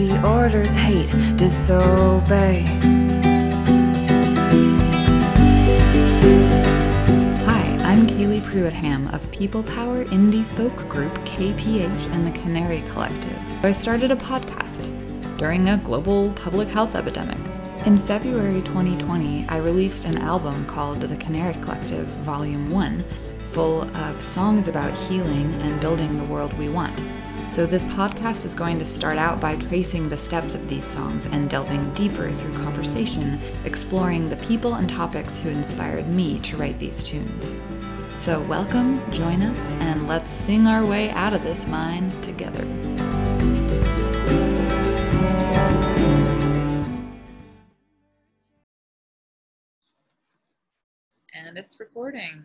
He orders hate, disobey. Hi, I'm Kaeley Pruitt-Hamm of People Power indie folk group KPH and the Canary Collective. I started a podcast during a global public health epidemic. In February 2020, I released an album called The Canary Collective Volume 1, full of songs about healing and building the world we want. So, this podcast is going to start out by tracing the steps of these songs and delving deeper through conversation, exploring the people and topics who inspired me to write these tunes. So, welcome, join us, and let's sing our way out of this mine together. And it's recording.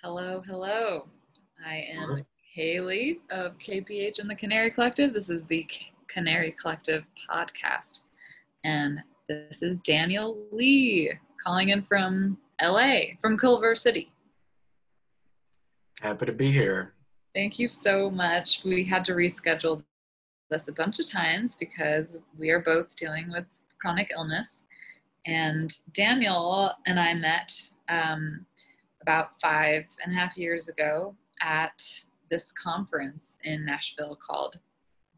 Hello, hello. I am Kaeley of KPH and the Canary Collective. This is the Canary Collective podcast. And this is Daniel Lee calling in from LA, from Culver City. Happy to be here. Thank you so much. We had to reschedule this a bunch of times because we are both dealing with chronic illness. And Daniel and I met um, about five and a half years ago at this conference in Nashville called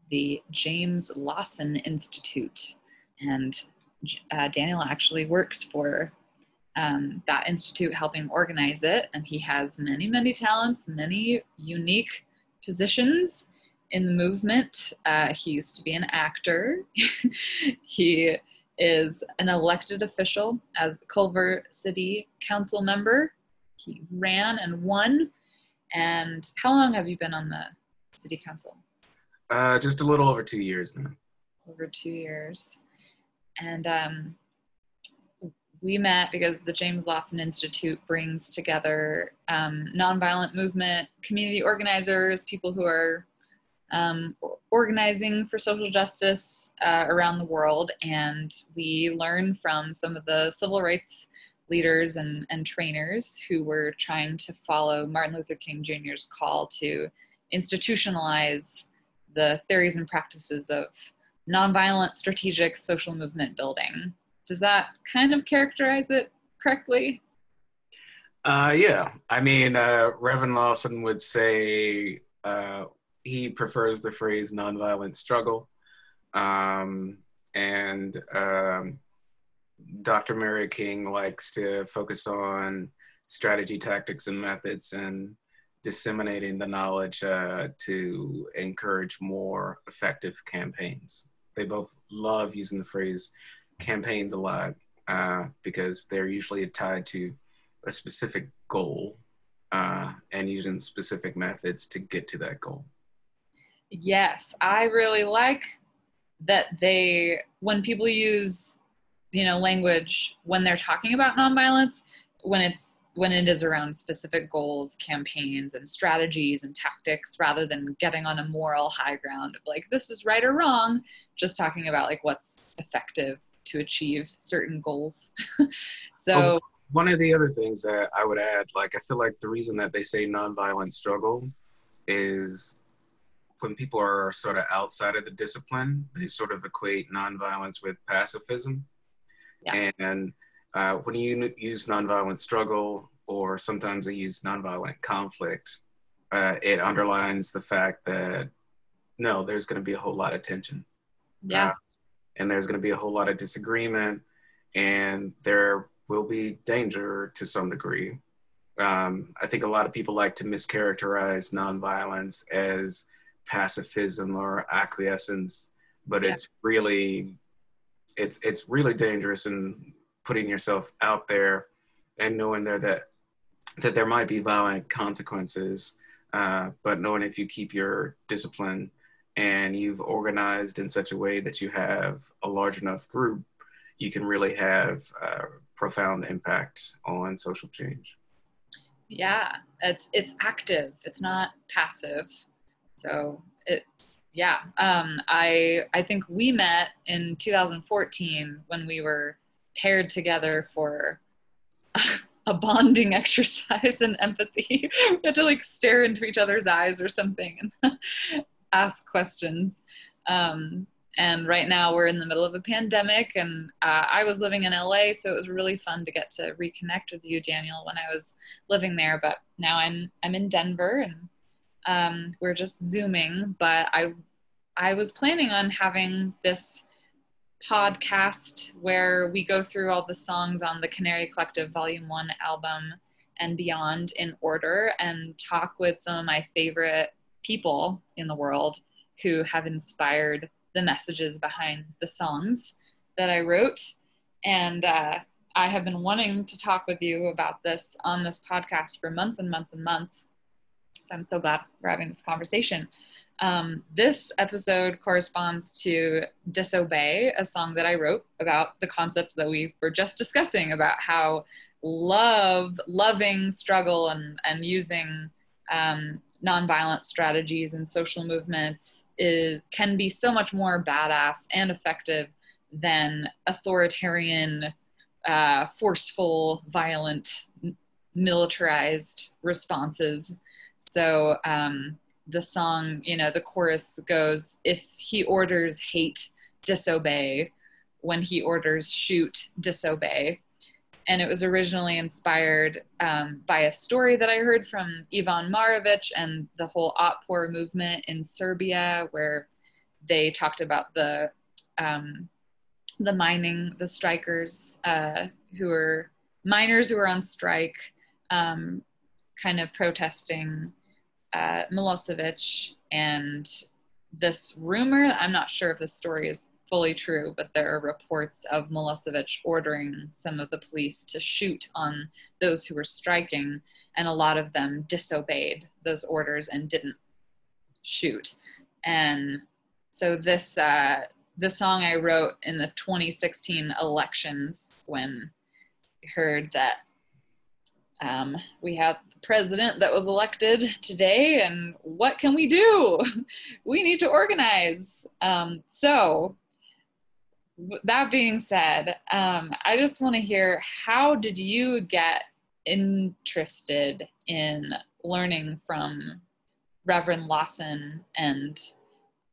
the James Lawson Institute. And uh, Daniel actually works for um, that institute, helping organize it. And he has many, many talents, many unique positions in the movement. Uh, he used to be an actor. he is an elected official as Culver City Council member. He ran and won and how long have you been on the city council? Uh, just a little over two years now. Over two years. And um, we met because the James Lawson Institute brings together um, nonviolent movement, community organizers, people who are um, organizing for social justice uh, around the world. And we learn from some of the civil rights leaders and, and trainers who were trying to follow Martin Luther King Jr.'s call to institutionalize the theories and practices of nonviolent strategic social movement building. Does that kind of characterize it correctly? Uh, yeah, I mean, uh, Reverend Lawson would say uh, he prefers the phrase nonviolent struggle. Um, and um, Dr. Mary King likes to focus on strategy, tactics, and methods and disseminating the knowledge uh, to encourage more effective campaigns. They both love using the phrase campaigns a lot uh, because they're usually tied to a specific goal uh, and using specific methods to get to that goal. Yes, I really like that they, when people use you know language when they're talking about nonviolence when it's when it is around specific goals campaigns and strategies and tactics rather than getting on a moral high ground of like this is right or wrong just talking about like what's effective to achieve certain goals. So oh, one of the other things that i would add like i feel like the reason that they say nonviolent struggle is when people are sort of outside of the discipline they sort of equate nonviolence with pacifism yeah. And uh, when you use nonviolent struggle, or sometimes they use nonviolent conflict, uh, it underlines the fact that no, there's going to be a whole lot of tension. Yeah. Uh, and there's going to be a whole lot of disagreement, and there will be danger to some degree. Um, I think a lot of people like to mischaracterize nonviolence as pacifism or acquiescence, but yeah. it's really it's it's really dangerous in putting yourself out there and knowing there that that there might be violent consequences, uh, but knowing if you keep your discipline and you've organized in such a way that you have a large enough group, you can really have a profound impact on social change. Yeah, it's it's active. It's not passive. So it yeah um, i i think we met in 2014 when we were paired together for a bonding exercise and empathy we had to like stare into each other's eyes or something and ask questions Um, and right now we're in the middle of a pandemic, and uh, I was living in LA, so it was really fun to get to reconnect with you, Daniel, when I was living there. But now I'm I'm in Denver, and um, we're just zooming. But I I was planning on having this podcast where we go through all the songs on the Canary Collective Volume One album and beyond in order, and talk with some of my favorite people in the world who have inspired the messages behind the songs that I wrote. And uh, I have been wanting to talk with you about this on this podcast for months and months and months. I'm so glad we're having this conversation. Um, this episode corresponds to Disobey, a song that I wrote about the concept that we were just discussing about how love, loving struggle, and, and using um, nonviolent strategies and social movements is, can be so much more badass and effective than authoritarian, uh, forceful, violent, militarized responses. So um, the song, you know, the chorus goes, if he orders hate, disobey. When he orders shoot, disobey and it was originally inspired um, by a story that I heard from Ivan Marovic and the whole Otpor movement in Serbia, where they talked about the um, the mining, the strikers uh, who were miners who were on strike, um, kind of protesting uh, Milosevic and this rumor. I'm not sure if the story is fully true, but there are reports of Milosevic ordering some of the police to shoot on those who were striking, and a lot of them disobeyed those orders and didn't shoot. And so this uh, the song I wrote in the 2016 elections when heard that um, we have the president that was elected today, and what can we do? we need to organize. Um, so that being said, um, I just want to hear how did you get interested in learning from Reverend Lawson and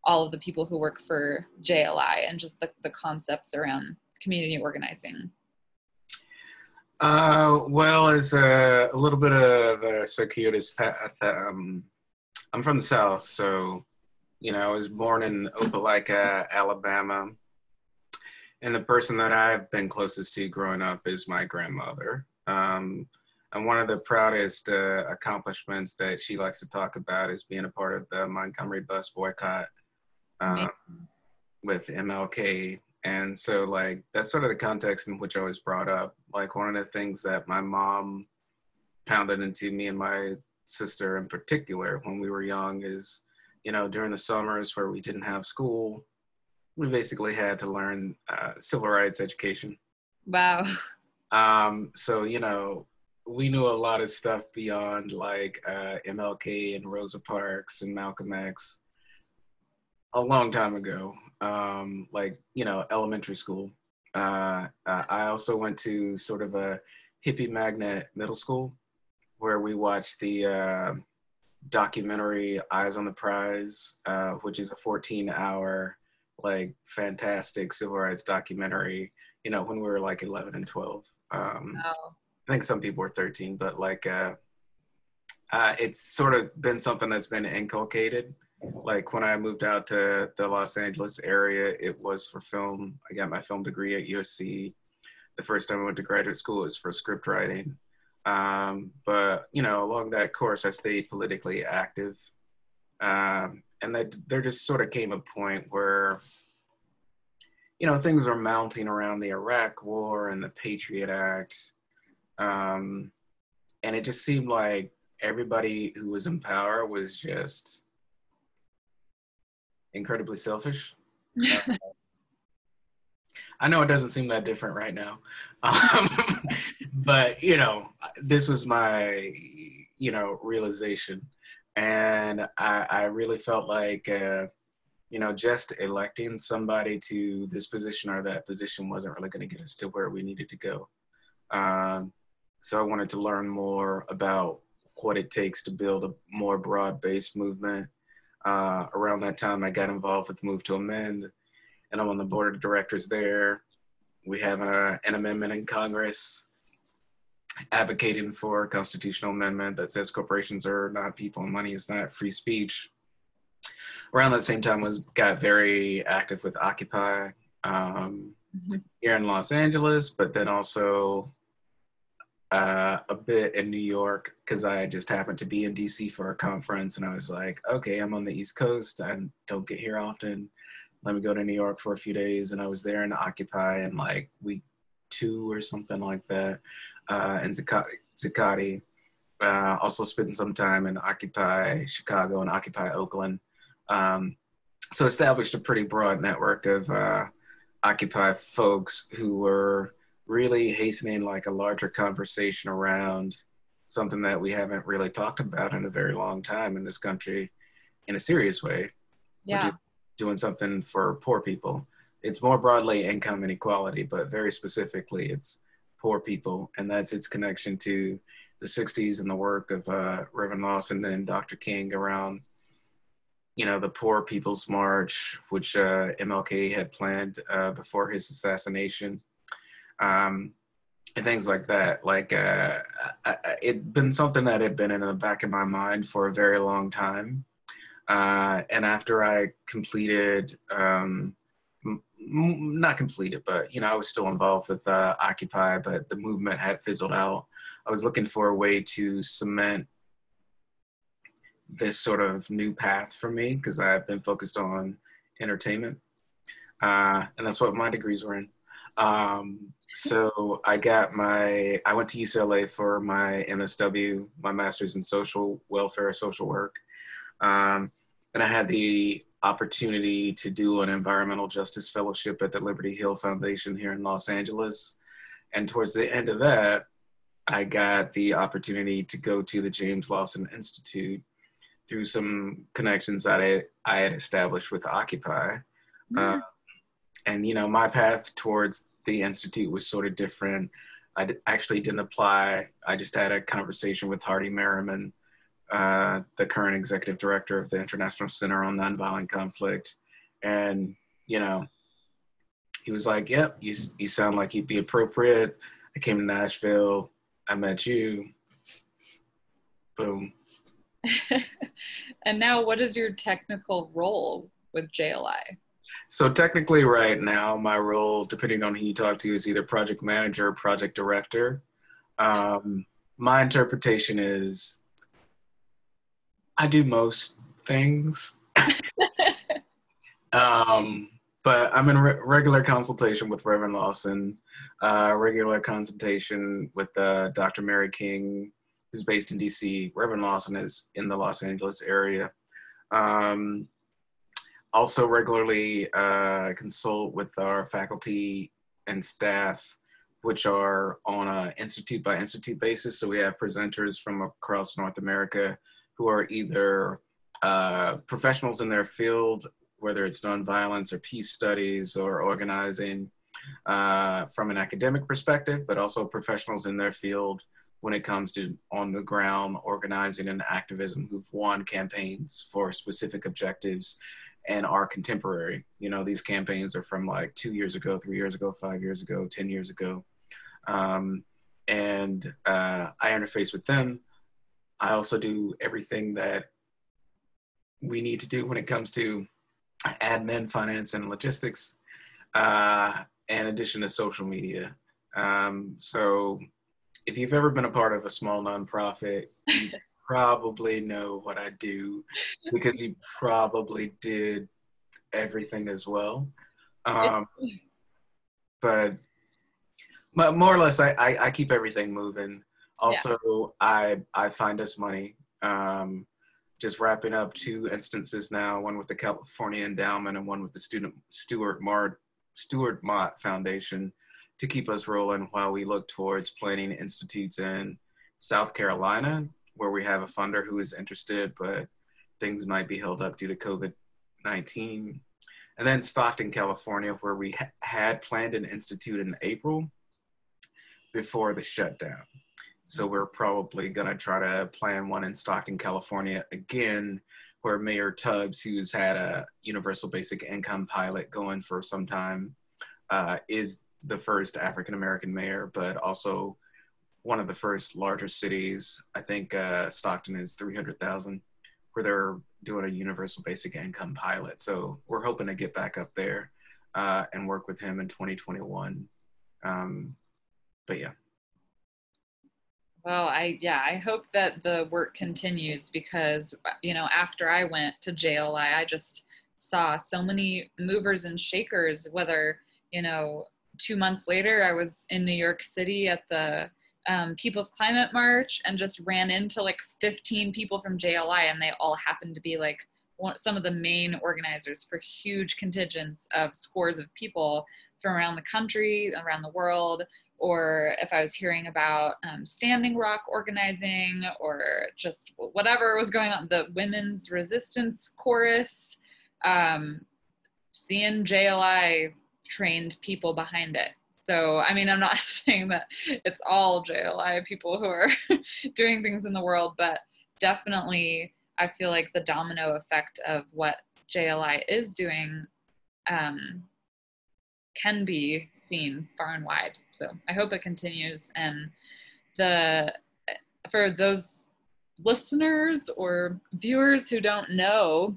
all of the people who work for JLI and just the, the concepts around community organizing? Uh, well, as a, a, little bit of a circuitous path, um, I'm from the South, so, you know, I was born in Opelika, Alabama and the person that I've been closest to growing up is my grandmother. Um, and one of the proudest uh, accomplishments that she likes to talk about is being a part of the Montgomery bus boycott um, with MLK. And so, like, that's sort of the context in which I was brought up. Like, one of the things that my mom pounded into me and my sister in particular when we were young is, you know, during the summers where we didn't have school, we basically had to learn uh, civil rights education. Wow. Um, so you know, we knew a lot of stuff beyond like uh, MLK and Rosa Parks and Malcolm X a long time ago. Um, like you know, elementary school. Uh, uh, I also went to sort of a hippie magnet middle school where we watched the uh, documentary Eyes on the Prize, uh, which is a 14 hour like fantastic civil rights documentary, you know, when we were like 11 and 12. Um, wow. I think some people were 13, but like, uh, uh, it's sort of been something that's been inculcated. Like when I moved out to the Los Angeles area, it was for film. I got my film degree at USC. The first time I went to graduate school was for script writing. Um, but you know, along that course, I stayed politically active. Um, and that there just sort of came a point where you know things were mounting around the iraq war and the patriot act um, and it just seemed like everybody who was in power was just incredibly selfish uh, I know it doesn't seem that different right now, um, but you know, this was my you know realization and I, I really felt like uh, you know just electing somebody to this position or that position wasn't really going to get us to where we needed to go. Um, so I wanted to learn more about what it takes to build a more broad-based movement. Uh, around that time, I got involved with Move to Amend, and I'm on the board of directors there. We have a, an amendment in Congress advocating for a constitutional amendment that says corporations are not people and money is not free speech. Around that same time, was got very active with Occupy um, mm-hmm. here in Los Angeles, but then also uh, a bit in New York because I just happened to be in DC for a conference, and I was like, okay, I'm on the East Coast. I don't get here often. Let me go to New York for a few days, and I was there in Occupy in like week two or something like that, uh, in Zuccotti. Uh, also spent some time in Occupy Chicago and Occupy Oakland. Um, so established a pretty broad network of uh, Occupy folks who were really hastening like a larger conversation around something that we haven't really talked about in a very long time in this country in a serious way. Yeah. doing something for poor people. It's more broadly income inequality, but very specifically, it's poor people. And that's its connection to the 60s and the work of uh, Reverend Lawson and Dr. King around, you know, the Poor People's March, which uh, MLK had planned uh, before his assassination um, and things like that. Like uh, it'd been something that had been in the back of my mind for a very long time. Uh, and after I completed, um, m- not completed, but you know, I was still involved with uh, Occupy, but the movement had fizzled out. I was looking for a way to cement this sort of new path for me because I've been focused on entertainment, uh, and that's what my degrees were in. Um, so I got my, I went to UCLA for my MSW, my master's in social welfare, social work. Um, and I had the opportunity to do an environmental justice fellowship at the Liberty Hill Foundation here in Los Angeles. And towards the end of that, I got the opportunity to go to the James Lawson Institute through some connections that I, I had established with Occupy. Mm. Uh, and you know my path towards the institute was sort of different. I d- actually didn't apply. I just had a conversation with hardy merriman uh, the current executive director of the international center on nonviolent conflict. And you know he was like yep you, you sound like you'd be appropriate. I came to nashville. I met you. Boom. And now what is your technical role with jli so technically, right now, my role, depending on who you talk to, is either project manager or project director. Um, my interpretation is I do most things. um, but I'm in re- regular consultation with Reverend Lawson, uh, regular consultation with uh, Dr. Mary King, who's based in DC. Reverend Lawson is in the Los Angeles area. Um, also regularly uh, consult with our faculty and staff, which are on an institute by institute basis. So we have presenters from across North America who are either uh, professionals in their field, whether it's nonviolence or peace studies or organizing uh, from an academic perspective, but also professionals in their field when it comes to on the ground organizing and activism who've won campaigns for specific objectives and are contemporary. You know, these campaigns are from like two years ago, three years ago, five years ago, 10 years ago. Um, and uh, I interface with them. I also do everything that we need to do when it comes to admin, finance, and logistics, uh, in addition to social media. Um, so if you've ever been a part of a small nonprofit, probably know what I do because he probably did everything as well. Um, but more or less, I, I, I, keep everything moving. Also, yeah. I I find us money. Um, just wrapping up two instances now, one with the California Endowment and one with the student Stewart Mart Stewart Mott Foundation to keep us rolling while we look towards planning institutes in South Carolina where we have a funder who is interested, but things might be held up due to COVID 19. And then Stockton, California, where we ha- had planned an institute in April before the shutdown. So we're probably going to try to plan one in Stockton, California again where Mayor Tubbs, who's had a universal basic income pilot going for some time, uh, is the first African American mayor, but also one of the first larger cities. I think uh, Stockton is 300,000, where they're doing a universal basic income pilot. So we're hoping to get back up there uh, and work with him in 2021. Um, but yeah. Well, I yeah, I hope that the work continues because you know after I went to JLI, I just saw so many movers and shakers. Whether you know, two months later, I was in New York City at the um, People's Climate March and just ran into like 15 people from JLI, and they all happened to be like some of the main organizers for huge contingents of scores of people from around the country, around the world, or if I was hearing about um, Standing Rock organizing or just whatever was going on, the Women's Resistance Chorus, um, seeing JLI trained people behind it. So, I mean, I'm not saying that it's all JLI people who are doing things in the world, but definitely I feel like the domino effect of what JLI is doing um, can be seen far and wide. So I hope it continues. And the for those listeners or viewers who don't know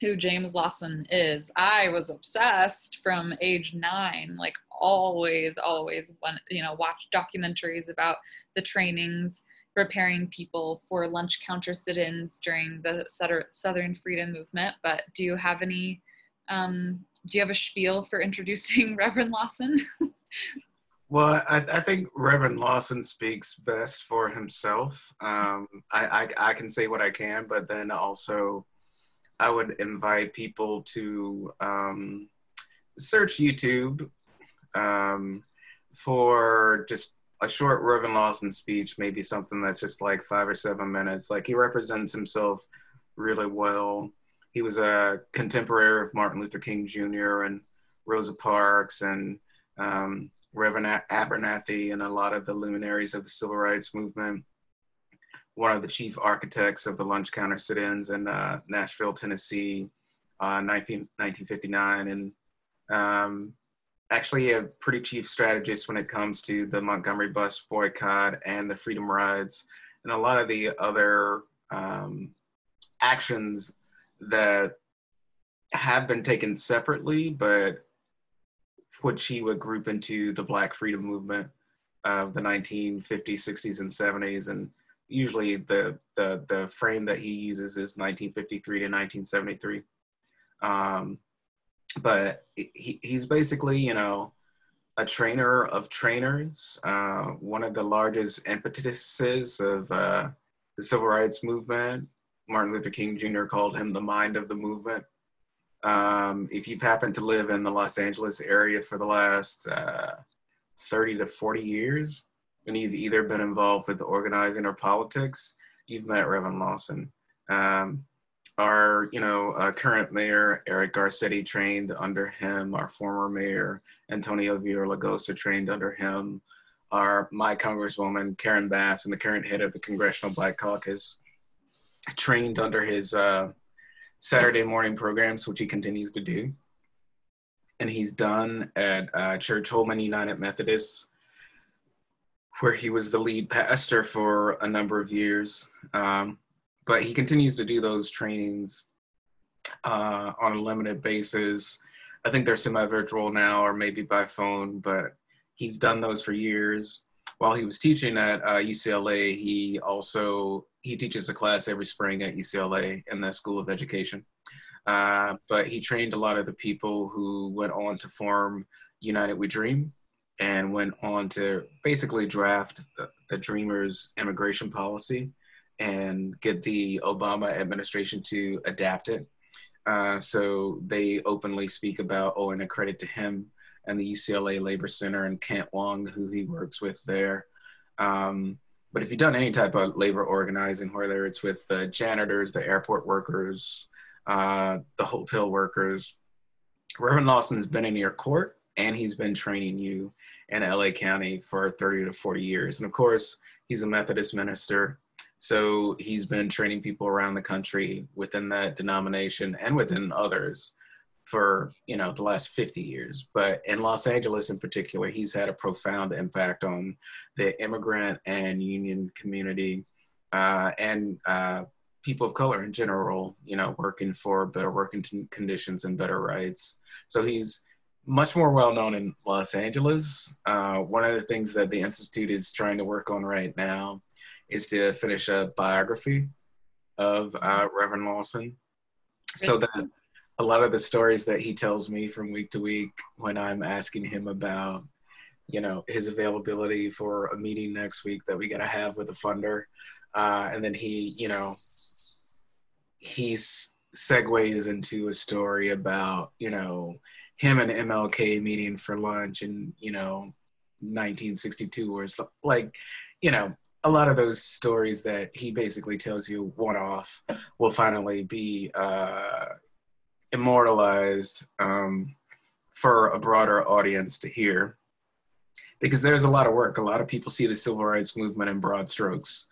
who James Lawson is, I was obsessed from age nine, like always, always, when, you know, watch documentaries about the trainings preparing people for lunch counter sit-ins during the Southern Freedom Movement. But do you have any um, do you have a spiel for introducing Reverend Lawson? well, I, I, think Reverend Lawson speaks best for himself. Um, I, I, I, can say what I can, but then also I would invite people to um, search YouTube um, for just a short Reverend Lawson speech, maybe something that's just like five or seven minutes. Like he represents himself really well he was a contemporary of Martin Luther King Jr. and Rosa Parks and um, Reverend Abernathy and a lot of the luminaries of the civil rights movement. One of the chief architects of the lunch counter sit-ins in uh, Nashville, Tennessee, uh, 19, 1959, and um, actually a pretty chief strategist when it comes to the Montgomery bus boycott and the Freedom Rides and a lot of the other um, actions that have been taken separately, but what she would group into the Black Freedom Movement of the 1950s, 60s, and 70s. And usually the, the, the frame that he uses is 1953 to 1973. Um, but he, he's basically, you know, a trainer of trainers, uh, one of the largest impetuses of uh, the civil rights movement, Martin Luther King Jr. called him the mind of the movement. Um, if you've happened to live in the Los Angeles area for the last uh, 30 to 40 years, and you've either been involved with organizing or politics, you've met Reverend Lawson. Um, our, you know, uh, current mayor, Eric Garcetti, trained under him. Our former mayor, Antonio Villaraigosa, trained under him. Our, my congresswoman, Karen Bass, and the current head of the Congressional Black Caucus, trained under his uh, Saturday morning programs, which he continues to do. And he's done at uh, Church Holman United Methodist, where he was the lead pastor for a number of years. Um, but he continues to do those trainings uh, on a limited basis. I think they're semi virtual now or maybe by phone, but he's done those for years. While he was teaching at uh, UCLA, he also he teaches a class every spring at UCLA in the School of Education. Uh, but he trained a lot of the people who went on to form United We Dream and went on to basically draft the, the Dreamers immigration policy and get the Obama administration to adapt it. Uh, so they openly speak about, oh, and a credit to him and the UCLA Labor Center and Kent Wong, who he works with there. Um, but if you've done any type of labor organizing, whether it's with the janitors, the airport workers, uh, the hotel workers, Reverend Lawson's been in your court and he's been training you in LA County for 30 to 40 years. And of course, he's a Methodist minister. So he's been training people around the country within that denomination and within others for you know the last 50 years but in los angeles in particular he's had a profound impact on the immigrant and union community uh, and uh, people of color in general you know working for better working conditions and better rights so he's much more well known in los angeles uh, one of the things that the institute is trying to work on right now is to finish a biography of uh, reverend lawson so that a lot of the stories that he tells me from week to week when I'm asking him about, you know, his availability for a meeting next week that we got to have with a funder. Uh, and then he, you know, he segues into a story about, you know, him and MLK meeting for lunch in, you know, 1962 or so, like, you know, a lot of those stories that he basically tells you one off will finally be uh, immortalized um, for a broader audience to hear. Because there's a lot of work. A lot of people see the civil rights movement in broad strokes.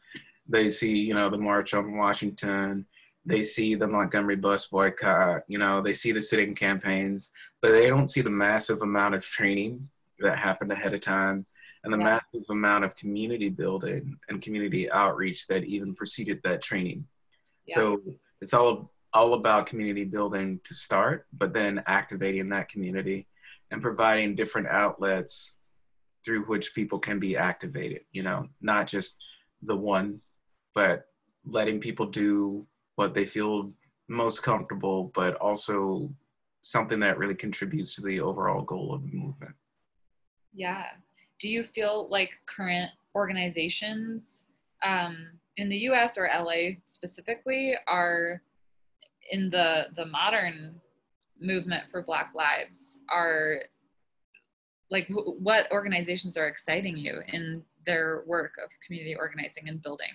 They see you know the march on washington they see the montgomery bus boycott you know they see the sit-in campaigns but they don't see the massive amount of training that happened ahead of time and the yeah. massive amount of community building and community outreach that even preceded that training yeah. so it's all all about community building to start, but then activating that community and providing different outlets through which people can be activated, you know, not just the one, but letting people do what they feel most comfortable, but also something that really contributes to the overall goal of the movement. Yeah. Do you feel like current organizations um, in the US or LA specifically are in the the modern movement for black lives are like what organizations are exciting you in their work of community organizing and building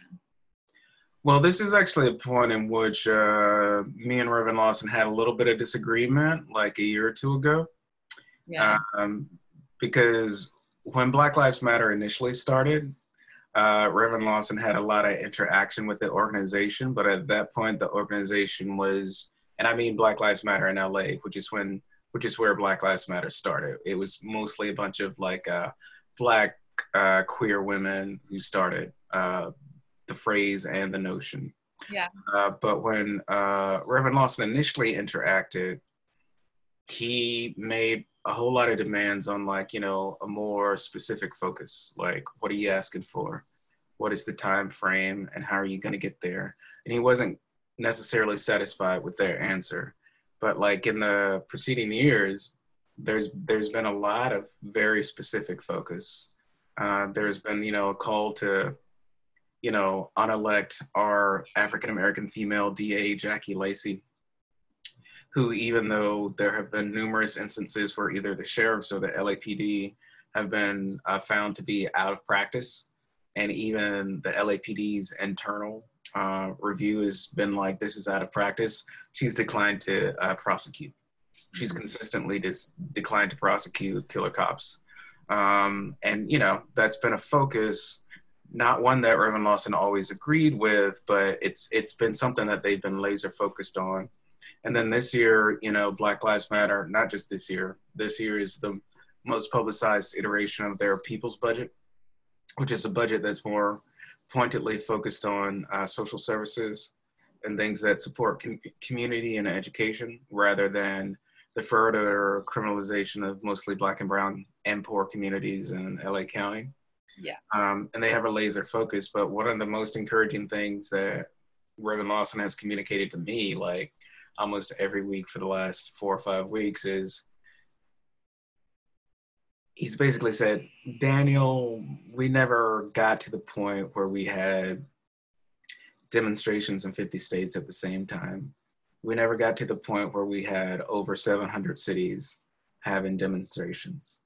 well this is actually a point in which uh, me and reverend lawson had a little bit of disagreement like a year or two ago yeah. Um, because when black lives matter initially started uh, Reverend Lawson had a lot of interaction with the organization, but at that point, the organization was, and I mean Black Lives Matter in LA, which is when, which is where Black Lives Matter started. It was mostly a bunch of like uh, black uh, queer women who started uh, the phrase and the notion. Yeah. Uh, but when uh, Reverend Lawson initially interacted, he made a whole lot of demands on like you know a more specific focus like what are you asking for? What is the time frame? And how are you going to get there? And he wasn't necessarily satisfied with their answer. But like in the preceding years there's there's been a lot of very specific focus. Uh, there's been you know a call to you know unelect our african american female da jackie lacey who, even though there have been numerous instances where either the sheriffs or the LAPD have been uh, found to be out of practice, and even the LAPD's internal uh, review has been like, this is out of practice, she's declined to uh, prosecute. She's mm-hmm. consistently dis- declined to prosecute killer cops. Um, and, you know, that's been a focus not one that Reverend Lawson always agreed with, but it's it's been something that they've been laser focused on and then this year, you know, Black Lives Matter, not just this year, this year is the most publicized iteration of their people's budget, which is a budget that's more pointedly focused on uh, social services and things that support com- community and education rather than the further criminalization of mostly black and brown and poor communities in LA County. Yeah. Um, and they have a laser focus. But one of the most encouraging things that Reverend Lawson has communicated to me, like almost every week for the last four or five weeks is he's basically said, Daniel, we never got to the point where we had demonstrations in 50 states at the same time. We never got to the point where we had over 700 cities having demonstrations.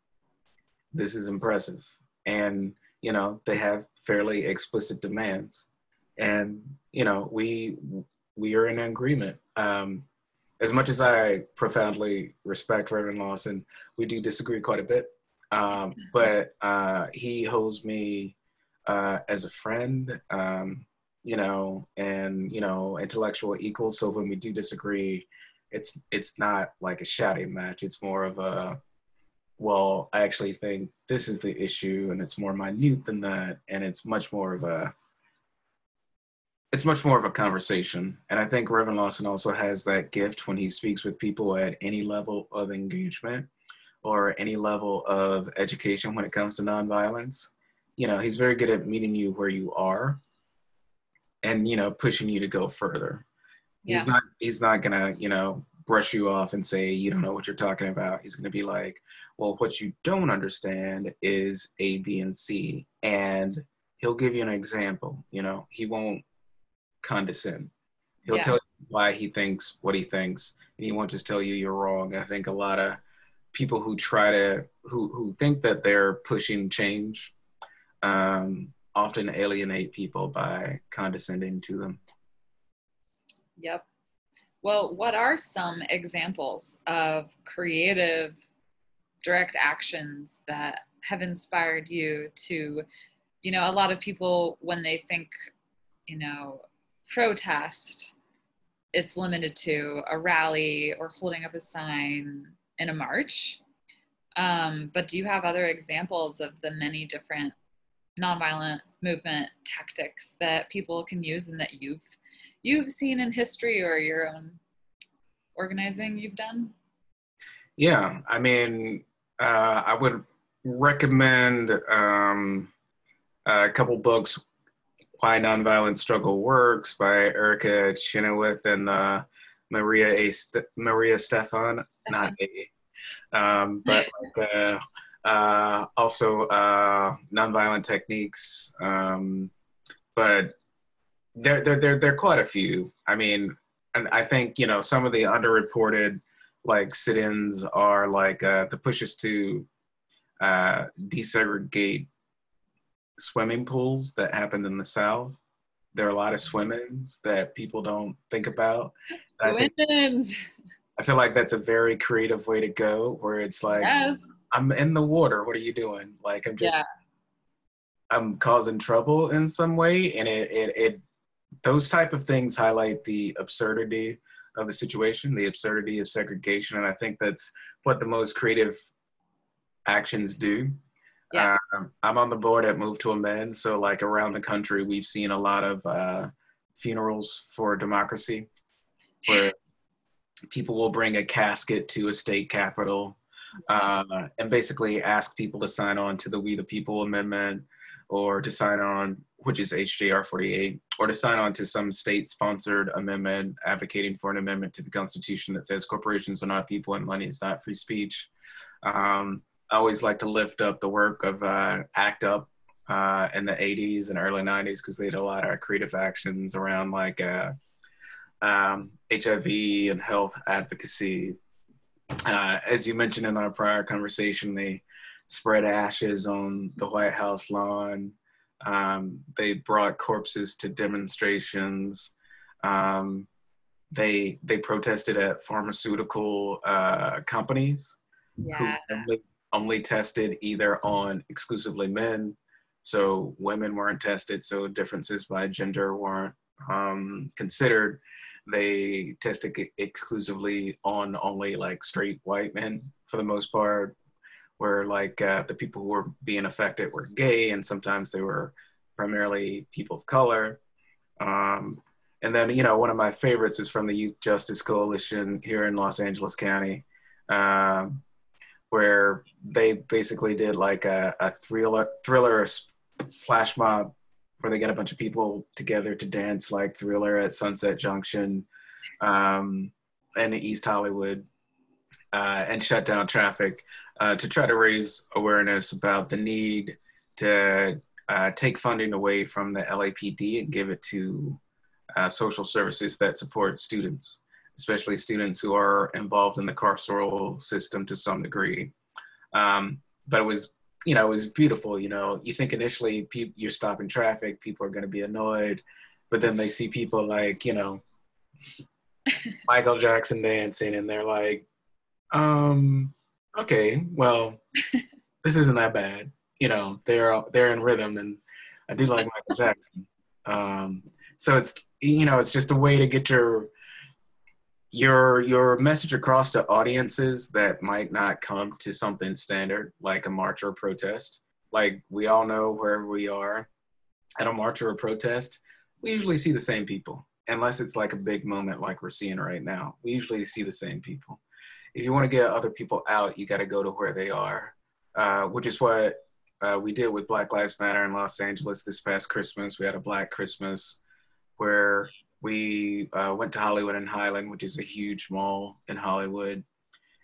This is impressive. And, you know, they have fairly explicit demands. And, you know, we we are in agreement. Um, as much as I profoundly respect Reverend Lawson, we do disagree quite a bit. Um, but uh, he holds me uh, as a friend. Um, you know, and you know, intellectual equals. So when we do disagree, it's it's not like a shouting match. It's more of a well, I actually think this is the issue, and it's more minute than that, and it's much more of a it's much more of a conversation. And I think Reverend Lawson also has that gift when he speaks with people at any level of engagement or any level of education when it comes to nonviolence. You know, he's very good at meeting you where you are and, you know, pushing you to go further. Yeah. He's not he's not gonna, you know, brush you off and say you don't know what you're talking about. He's gonna be like, well, what you don't understand is A, B, and C. And he'll give you an example. You know, he won't condescend. He'll yeah. tell you why he thinks what he thinks, and he won't just tell you you're wrong. I think a lot of people who try to who who think that they're pushing change um, often alienate people by condescending to them. Yep. Well, what are some examples of creative direct actions that have inspired you to, you know, a lot of people when they think, you know, protest is limited to a rally or holding up a sign in a march. Um, but do you have other examples of the many different nonviolent movement tactics that people can use and that you've you've seen in history or your own organizing you've done? Yeah, I mean, uh, I would recommend um, a couple books why Nonviolent Struggle Works by Erica Chenoweth and uh, Maria A. St- Maria Stephan, not A, um, but like, uh, uh, also uh, Nonviolent Techniques. Um, but there, there, there, there are quite a few. I mean, and I think you know some of the underreported like sit-ins are like uh, the pushes to uh, desegregate swimming pools that happened in the South. There are a lot of swim-ins that people don't think about. I, think, I feel like that's a very creative way to go, where it's like, yes. I'm in the water. What are you doing? Like I'm just, yeah. I'm causing trouble in some way, and it, it, it, those type of things highlight the absurdity of the situation, the absurdity of segregation, and I think that's what the most creative actions do yeah. Uh, I'm on the board at Move to Amend. So, like around the country, we've seen a lot of uh, funerals for democracy where people will bring a casket to a state capitol uh, and basically ask people to sign on to the We the People Amendment or to sign on, which is HJR 48, or to sign on to some state sponsored amendment advocating for an amendment to the Constitution that says corporations are not people and money is not free speech. Um, I always like to lift up the work of uh, ACT UP uh, in the 80s and early 90s because they did a lot of creative actions around like uh, um, HIV and health advocacy. Uh, as you mentioned in our prior conversation, they spread ashes on the White House lawn. Um, they brought corpses to demonstrations. Um, they they protested at pharmaceutical uh, companies yeah. who only tested either on exclusively men, so women weren't tested, so differences by gender weren't um, considered. They tested exclusively on only like straight white men for the most part, where like uh, the people who were being affected were gay, and sometimes they were primarily people of color. Um, and then, you know, one of my favorites is from the Youth Justice Coalition here in Los Angeles County. Um, where they basically did like a, a thriller thriller flash mob where they get a bunch of people together to dance like thriller at sunset junction um, and east hollywood uh, and shut down traffic uh, to try to raise awareness about the need to uh, take funding away from the lapd and give it to uh, social services that support students especially students who are involved in the carceral system to some degree. Um, but it was, you know, it was beautiful. You know, you think initially you're stopping traffic, people are going to be annoyed, but then they see people like, you know, Michael Jackson dancing, and they're like, um, okay, well, this isn't that bad. You know, they're they're in rhythm, and I do like Michael Jackson. Um, so it's you know it's just a way to get your your your message across to audiences that might not come to something standard like a march or a protest. Like we all know where we are at a march or a protest, we usually see the same people, unless it's like a big moment like we're seeing right now. We usually see the same people. If you want to get other people out, you got to go to where they are, uh, which is what uh, we did with Black Lives Matter in Los Angeles this past Christmas. We had a Black Christmas where we uh, went to Hollywood and Highland, which is a huge mall in Hollywood,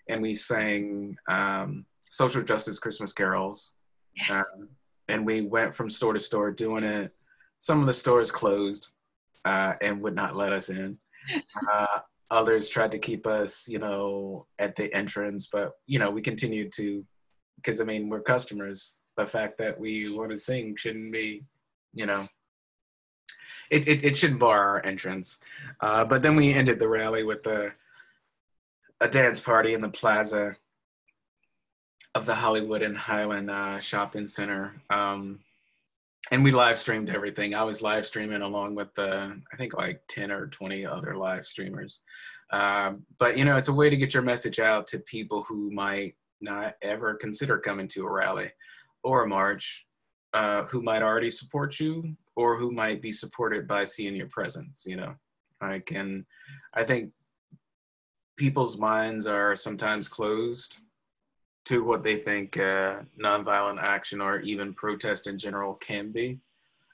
and we sang um, social justice Christmas carols. Yes. Um, and we went from store to store doing it. Some of the stores closed uh, and would not let us in. Uh, others tried to keep us, you know, at the entrance, but you know, we continued to, because I mean, we're customers. The fact that we want to sing shouldn't be, you know, it, it, it shouldn't bar our entrance. Uh, but then we ended the rally with a, a dance party in the plaza of the Hollywood and Highland uh, Shopping Center. Um, and we live streamed everything. I was live streaming along with the, I think like 10 or 20 other live streamers. Um, but you know, it's a way to get your message out to people who might not ever consider coming to a rally or a march, uh, who might already support you or who might be supported by seeing your presence, you know. I can, I think people's minds are sometimes closed to what they think uh, nonviolent action or even protest in general can be.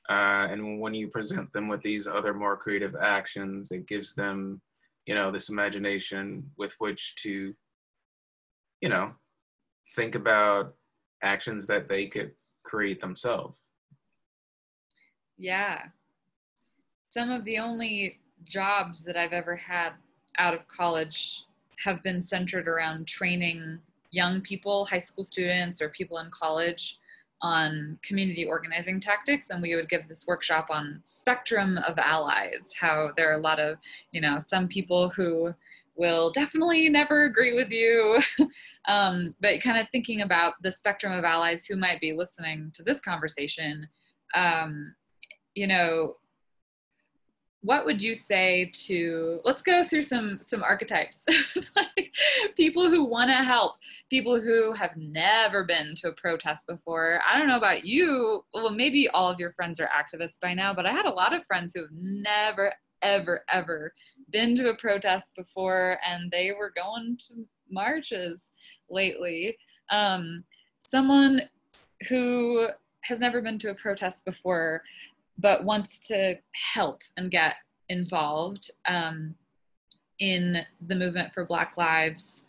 Uh, and when you present them with these other more creative actions, it gives them, you know, this imagination with which to, you know, think about actions that they could create themselves. Yeah. Some of the only jobs that I've ever had out of college have been centered around training young people, high school students, or people in college on community organizing tactics and we would give this workshop on spectrum of allies how there are a lot of you know some people who will definitely never agree with you. Um, but kind of thinking about the spectrum of allies who might be listening to this conversation um, you know what would you say to let's go through some some archetypes. Like people who want to help people who have never been to a protest before. I don't know about you well maybe all of your friends are activists by now but i had a lot of friends who have never ever ever been to a protest before and they were going to marches lately. Um, someone who has never been to a protest before but wants to help and get involved um, in the movement for Black Lives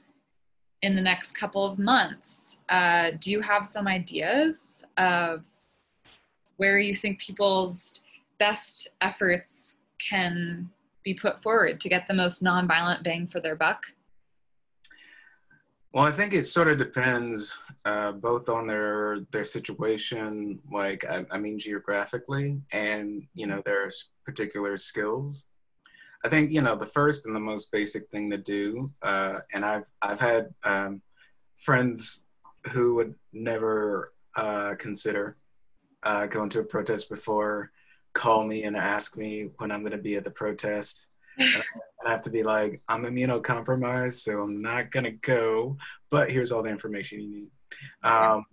in the next couple of months. Uh, do you have some ideas of where you think people's best efforts can be put forward to get the most nonviolent bang for their buck? Well, I think it sort of depends uh, both on their their situation, like I, I, mean geographically, and you know their particular skills. I think you know the first and the most basic thing to do, uh, and I've I've had um, friends who would never uh, consider uh, going to a protest before call me and ask me when I'm going to be at the protest. I have to be like, I'm immunocompromised, so I'm not gonna go. But here's all the information you need. Um,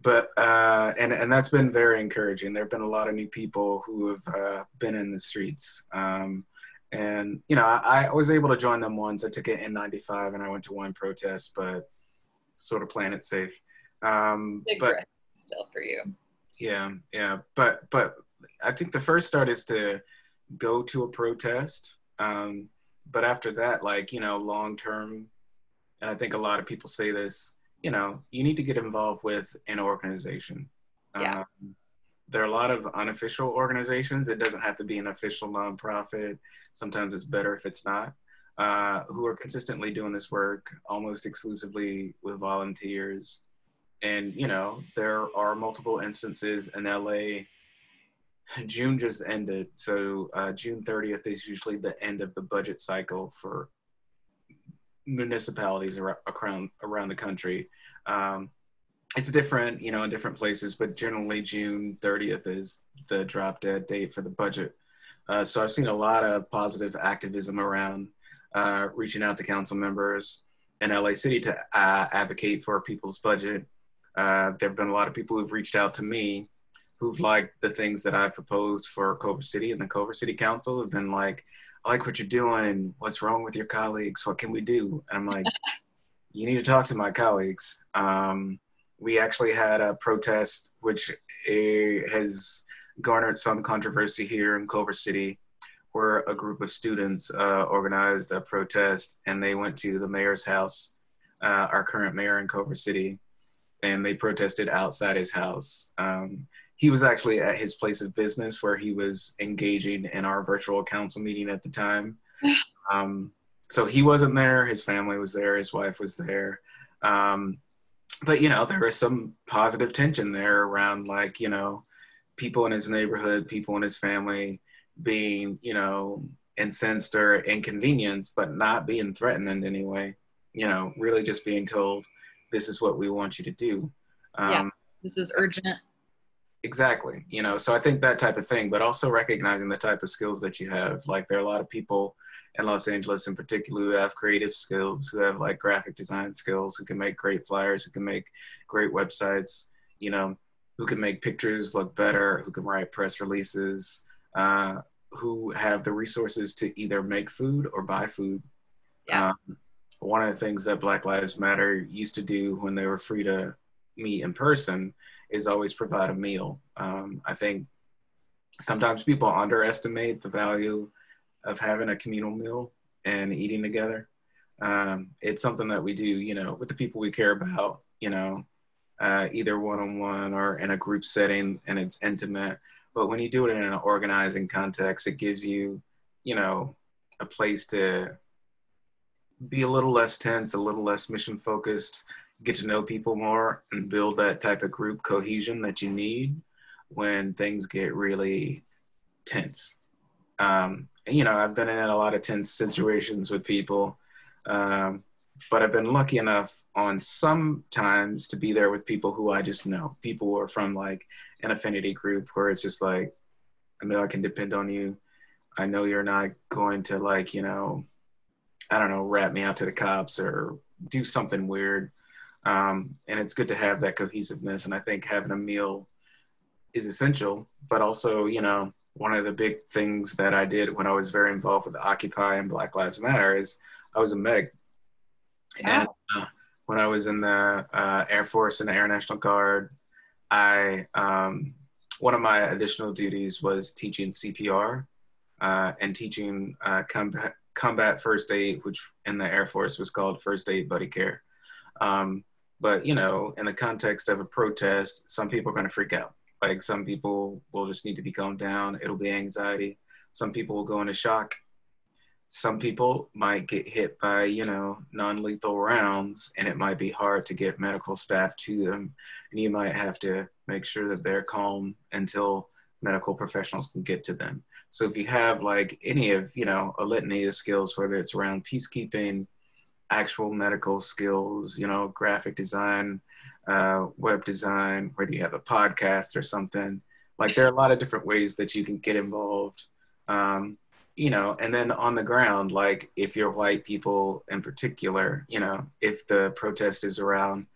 but uh, and and that's been very encouraging. There have been a lot of new people who have uh, been in the streets. Um, and you know, I, I, was able to join them once. I took it in '95, and I went to one protest, but sort of playing it safe. Um, Big but still for you. Yeah, yeah, but but I think the first start is to go to a protest. Um, but after that, like, you know, long term, and I think a lot of people say this, you know, you need to get involved with an organization. Yeah. Um, there are a lot of unofficial organizations. It doesn't have to be an official nonprofit. Sometimes it's better if it's not. Uh, who are consistently doing this work almost exclusively with volunteers. And, you know, there are multiple instances in LA June just ended, so uh, June 30th is usually the end of the budget cycle for municipalities around around the country. Um, it's different, you know, in different places, but generally June 30th is the drop dead date for the budget Uh, so I've seen a lot of positive activism around uh, reaching out to council members in LA City to uh, advocate for people's budget. Uh, there have been a lot of people who've reached out to me who've liked the things that I've proposed for Culver City and the Culver City Council have been like, I like what you're doing. What's wrong with your colleagues? What can we do? And I'm like, you need to talk to my colleagues. Um, we actually had a protest, which uh, has garnered some controversy here in Culver City, where a group of students uh, organized a protest and they went to the mayor's house, uh, our current mayor in Culver City, and they protested outside his house. Um, he was actually at his place of business where he was engaging in our virtual council meeting at the time. Um, so he wasn't there. His family was there. His wife was there. Um, but you know, there was some positive tension there around like you know, people in his neighborhood, people in his family being you know incensed or inconvenienced, but not being threatened in any way. You know, really just being told, "This is what we want you to do." Um, yeah, this is urgent exactly you know so i think that type of thing but also recognizing the type of skills that you have like there are a lot of people in los angeles in particular who have creative skills who have like graphic design skills who can make great flyers who can make great websites you know who can make pictures look better who can write press releases uh, who have the resources to either make food or buy food yeah. Um, one of the things that black lives matter used to do when they were free to meet in person is always provide a meal. Um, I think sometimes people underestimate the value of having a communal meal and eating together. Um, it's something that we do, you know, with the people we care about, you know, uh, either one on one or in a group setting and it's intimate. But when you do it in an organizing context, it gives you, you know, a place to be a little less tense, a little less mission focused, get to know people more and build that type of group cohesion that you need when things get really tense. Um, and, you know, I've been in a lot of tense situations with people, um, but I've been lucky enough on some times to be there with people who I just know. People who are from like an affinity group where it's just like, I know I can depend on you. I know you're not going to like, you know, I don't know, rat me out to the cops or do something weird. Um, and it's good to have that cohesiveness. And I think having a meal is essential, but also, you know, one of the big things that I did when I was very involved with Occupy and Black Lives Matter is I was a medic. And uh, when I was in the uh, Air Force and the Air National Guard, I um, one of my additional duties was teaching CPR uh, and teaching uh, combat, combat first aid, which in the Air Force was called first aid buddy care. Um, but you know, in the context of a protest, some people are going to freak out. Like some people will just need to be calmed down. It'll be anxiety. Some people will go into shock. Some people might get hit by, you know, non-lethal rounds, and it might be hard to get medical staff to them. And you might have to make sure that they're calm until medical professionals can get to them. So if you have like any of, you know, a litany of skills, whether it's around peacekeeping, actual medical skills, you know, graphic design, uh, web design, whether you have a podcast or something. Like there are a lot of different ways that you can get involved. Um, you know, and then on the ground, like if you're white people in particular, you know, if the protest is around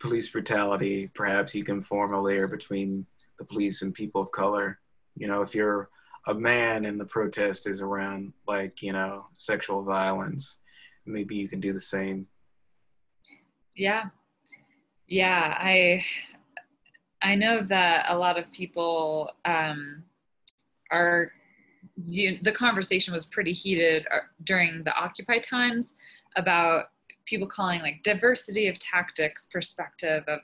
police brutality, perhaps you can form a layer between the police and people of color. You know, if you're a man and the protest is around like, you know, sexual violence, maybe you can do the same. Yeah. Yeah i i know that a lot of people um are you, the conversation was pretty heated uh, during the occupy times about people calling like diversity of tactics perspective of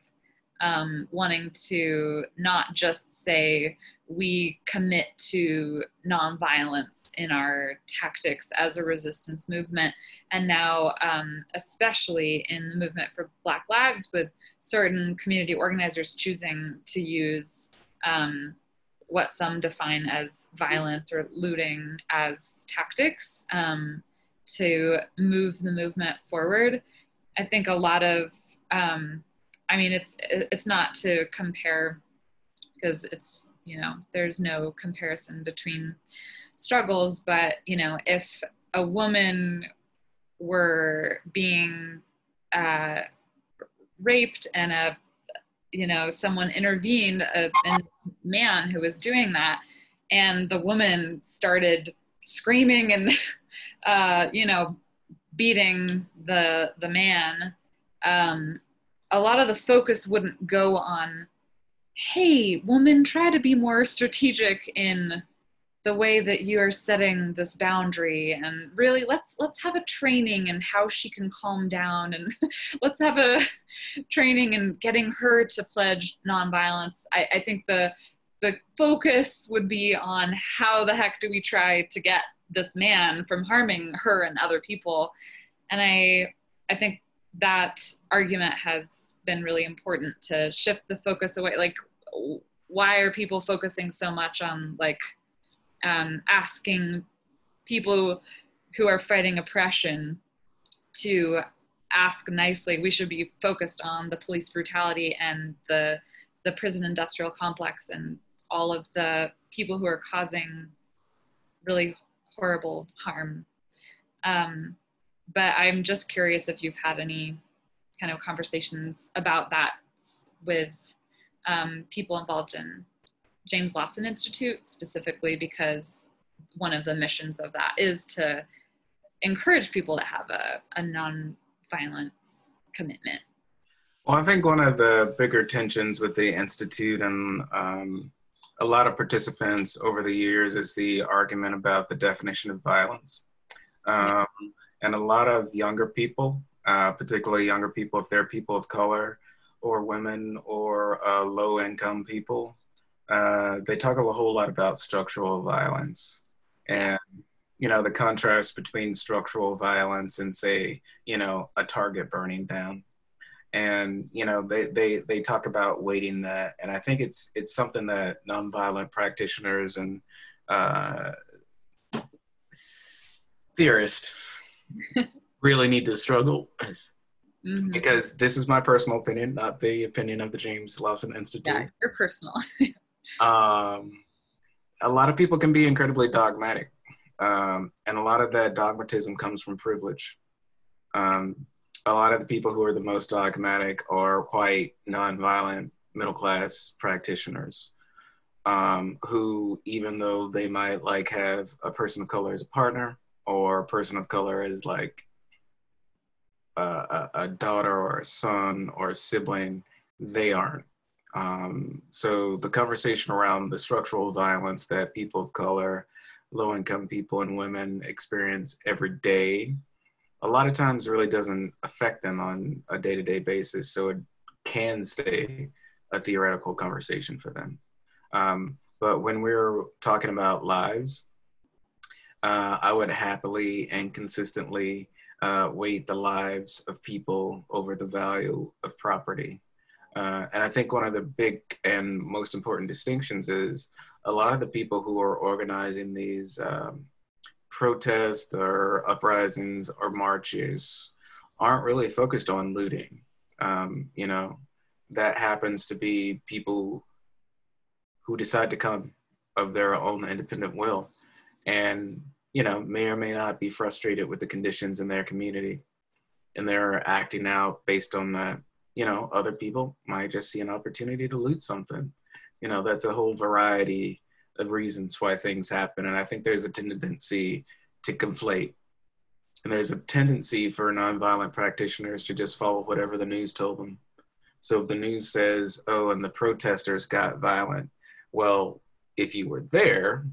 um, wanting to not just say we commit to nonviolence in our tactics as a resistance movement. And now, um, especially in the movement for Black Lives, with certain community organizers choosing to use um, what some define as violence or looting as tactics um, to move the movement forward. I think a lot of, um, I mean, it's it's not to compare because it's you know there's no comparison between struggles but you know if a woman were being uh, raped and a you know someone intervened a, a man who was doing that and the woman started screaming and uh, you know beating the the man um, a lot of the focus wouldn't go on hey woman try to be more strategic in the way that you are setting this boundary and really let's let's have a training in how she can calm down and let's have a training in getting her to pledge nonviolence. I, I think the the focus would be on how the heck do we try to get this man from harming her and other people. And i i think that argument has been really important to shift the focus away like why are people focusing so much on like um, asking people who are fighting oppression to ask nicely. We should be focused on the police brutality and the the prison industrial complex and all of the people who are causing really horrible harm. Um, but I'm just curious if you've had any kind of conversations about that with um, people involved in James Lawson Institute specifically because one of the missions of that is to encourage people to have a, a non-violence commitment. Well, I think one of the bigger tensions with the Institute and um, a lot of participants over the years is the argument about the definition of violence. Um, and a lot of younger people, uh, particularly younger people, if they're people of color or women or uh, low income people, uh, they talk a whole lot about structural violence. And you know the contrast between structural violence and say you know a target burning down. And you know they they they talk about weighting that. And i think it's it's something that nonviolent practitioners and uh, theorists really need to struggle with mm-hmm. because this is my personal opinion not the opinion of the james lawson institute yeah, your personal um, a lot of people can be incredibly dogmatic, um, and a lot of that dogmatism comes from privilege. Um, a lot of the people who are the most dogmatic are quite nonviolent middle class practitioners um, who, even though they might like have a person of color as a partner or a person of color as like a, a daughter or a son or a sibling, they aren't. Um, so the conversation around the structural violence that people of color, low income people, and women experience every day, a lot of times really doesn't affect them on a day to day basis. So it can stay a theoretical conversation for them. Um, but when we're talking about lives, uh, I would happily and consistently uh, weight the lives of people over the value of property. Uh, and I think one of the big and most important distinctions is a lot of the people who are organizing these um, protests or uprisings or marches aren't really focused on looting. Um, you know, that happens to be people who decide to come of their own independent will and, you know, may or may not be frustrated with the conditions in their community and they're acting out based on that you know, other people might just see an opportunity to loot something. You know, that's a whole variety of reasons why things happen. And I think there's a tendency to conflate. And there's a tendency for nonviolent practitioners to just follow whatever the news told them. So if the news says, oh, and the protesters got violent, well, if you were there,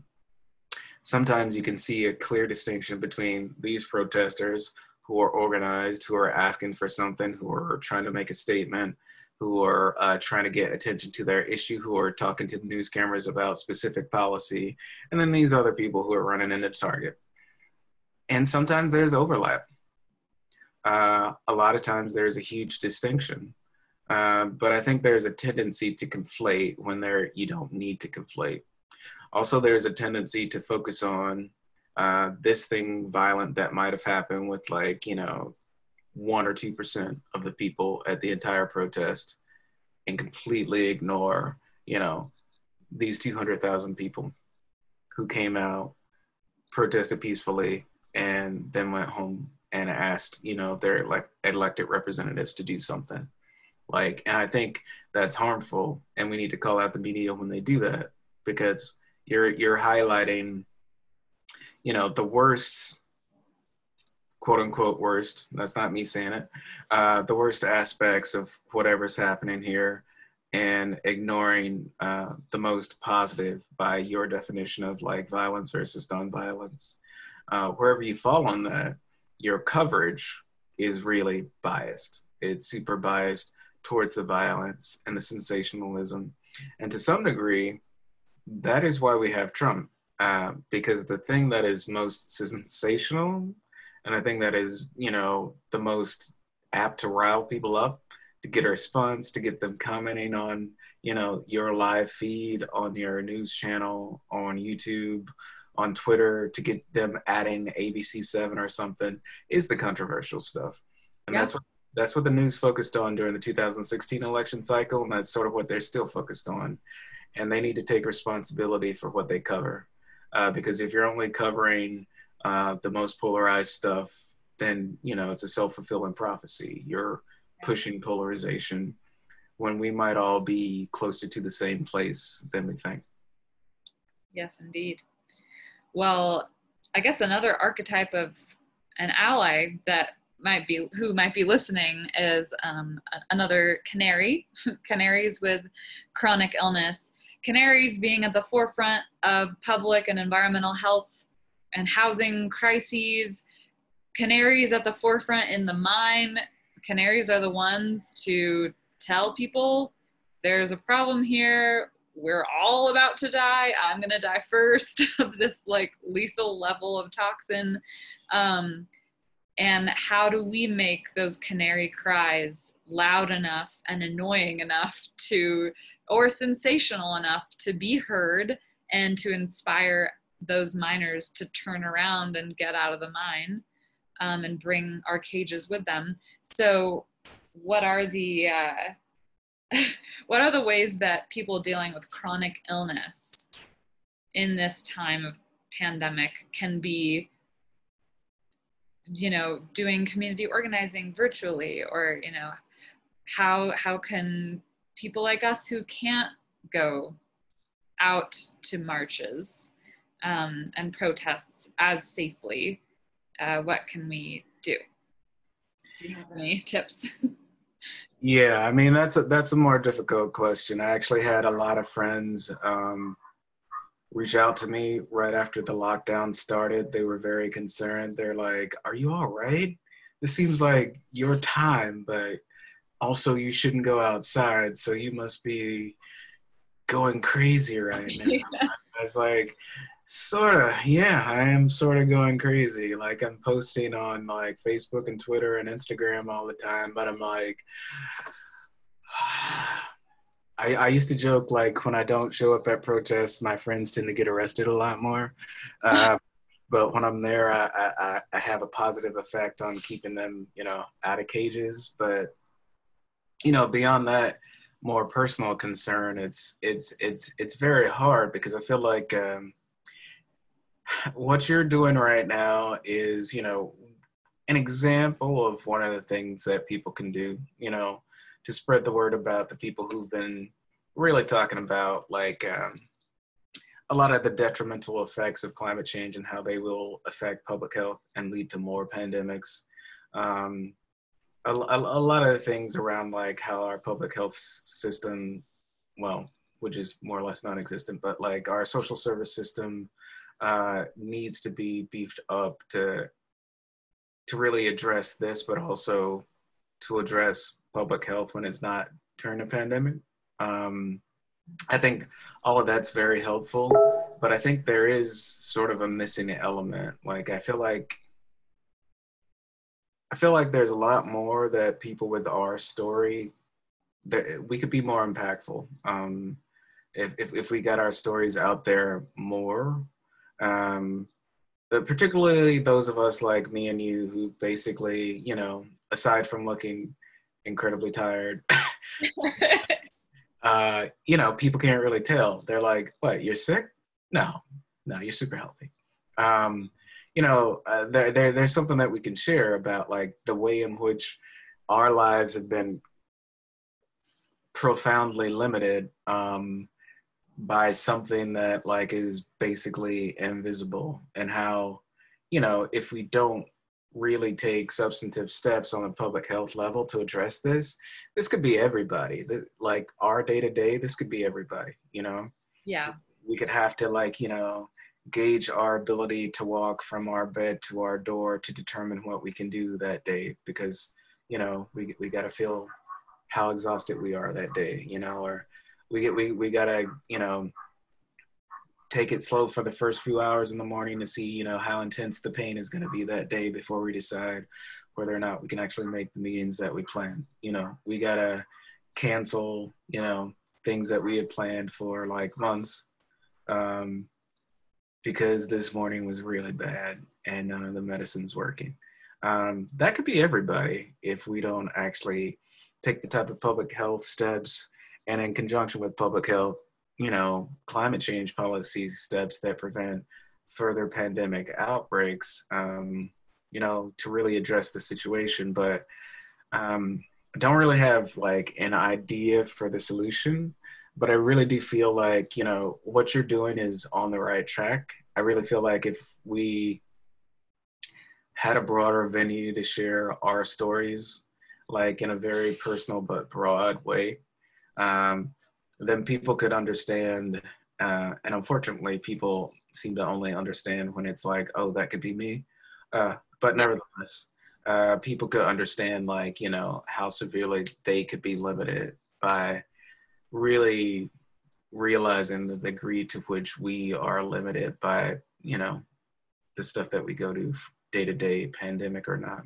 sometimes you can see a clear distinction between these protesters who are organized, who are asking for something, who are trying to make a statement, who are uh, trying to get attention to their issue, who are talking to the news cameras about specific policy, and then these other people who are running into Target. And sometimes there's overlap. Uh, a lot of times there's a huge distinction. Uh, but I think there's a tendency to conflate when there you don't need to conflate. Also, there's a tendency to focus on uh, this thing violent that might have happened with like you know one or two percent of the people at the entire protest and completely ignore you know these 200,000 people who came out protested peacefully and then went home and asked, you know, their like elected representatives to do something. Like, and I think that's harmful, and we need to call out the media when they do that because you're you're highlighting, you know, the worst, quote unquote worst. That's not me saying it. Uh, the worst aspects of whatever's happening here, and ignoring uh, the most positive by your definition of like violence versus nonviolence. Uh, wherever you fall on that, your coverage is really biased. It's super biased towards the violence and the sensationalism. And to some degree, that is why we have Trump. Uh, because the thing that is most sensational and the thing that is, you know, the most apt to rile people up, to get a response, to get them commenting on, you know, your live feed on your news channel, on YouTube, on Twitter to get them adding ABC7 or something is the controversial stuff. And yeah. that's what that's what the news focused on during the 2016 election cycle, and that's sort of what they're still focused on. And they need to take responsibility for what they cover, uh, because if you're only covering uh, the most polarized stuff, then you know it's a self fulfilling prophecy. You're pushing polarization when we might all be closer to the same place than we think. Yes, indeed. Well, I guess another archetype of an ally that might be who might be listening is um, another canary. Canaries with chronic illness. Canaries being at the forefront of public and environmental health and housing crises. Canaries at the forefront in the mine. Canaries are the ones to tell people there's a problem here we're all about to die. I'm gonna die first of this like lethal level of toxin. Um, and how do we make those canary cries loud enough and annoying enough to, or sensational enough to be heard and to inspire those miners to turn around and get out of the mine um, and bring our cages with them? So, what are the uh, what are the ways that people dealing with chronic illness in this time of pandemic can be you know doing community organizing virtually or you know how how can people like us who can't go out to marches um, and protests as safely uh, what can we do do you have any tips Yeah, I mean that's a that's a more difficult question. I actually had a lot of friends um, reach out to me right after the lockdown started. They were very concerned. They're like, "Are you all right? This seems like your time, but also you shouldn't go outside, so you must be going crazy right now." Yeah. I was like, Sort of, yeah. I am sort of going crazy. Like I'm posting on like Facebook and Twitter and Instagram all the time, but I'm like, I, I used to joke like when I don't show up at protests, my friends tend to get arrested a lot more. Uh, but when I'm there, I, I, I have a positive effect on keeping them, you know, out of cages. But you know, beyond that, more personal concern, it's it's it's it's very hard because I feel like. Um, what you're doing right now is, you know, an example of one of the things that people can do, you know, to spread the word about the people who've been really talking about like um, a lot of the detrimental effects of climate change and how they will affect public health and lead to more pandemics. Um, a, a, a lot of things around like how our public health system, well, which is more or less non-existent, but like our social service system, uh, needs to be beefed up to to really address this, but also to address public health when it's not during a pandemic. Um, I think all of that's very helpful, but I think there is sort of a missing element. Like I feel like I feel like there's a lot more that people with our story that we could be more impactful. Um, if, if if we got our stories out there more, um, but particularly those of us like me and you who basically, you know, aside from looking incredibly tired, uh, you know, people can't really tell. They're like, what, you're sick? No, no, you're super healthy. Um, you know, uh, there, there, there's something that we can share about like the way in which our lives have been profoundly limited um, by something that like is basically invisible and how you know if we don't really take substantive steps on a public health level to address this this could be everybody. This, like our day to day this could be everybody you know? Yeah. We could have to like you know gauge our ability to walk from our bed to our door to determine what we can do that day because you know we, we got to feel how exhausted we are that day you know or we get we, we got to you know take it slow for the first few hours in the morning to see you know how intense the pain is going to be that day before we decide whether or not we can actually make the meetings that we plan you know. We got to cancel you know things that we had planned for like months um, because this morning was really bad and none of the medicine's working. Um, that could be everybody if we don't actually take the type of public health steps and in conjunction with public health, you know, climate change policy steps that prevent further pandemic outbreaks, um, you know, to really address the situation. But um, I don't really have like an idea for the solution but I really do feel like you know what you're doing is on the right track. I really feel like if we had a broader venue to share our stories, like in a very personal but broad way, um, then people could understand. Uh, and unfortunately, people seem to only understand when it's like, oh, that could be me. Uh, but nevertheless, uh, people could understand, like, you know, how severely they could be limited by really realizing the degree to which we are limited by you know the stuff that we go to day to day pandemic or not.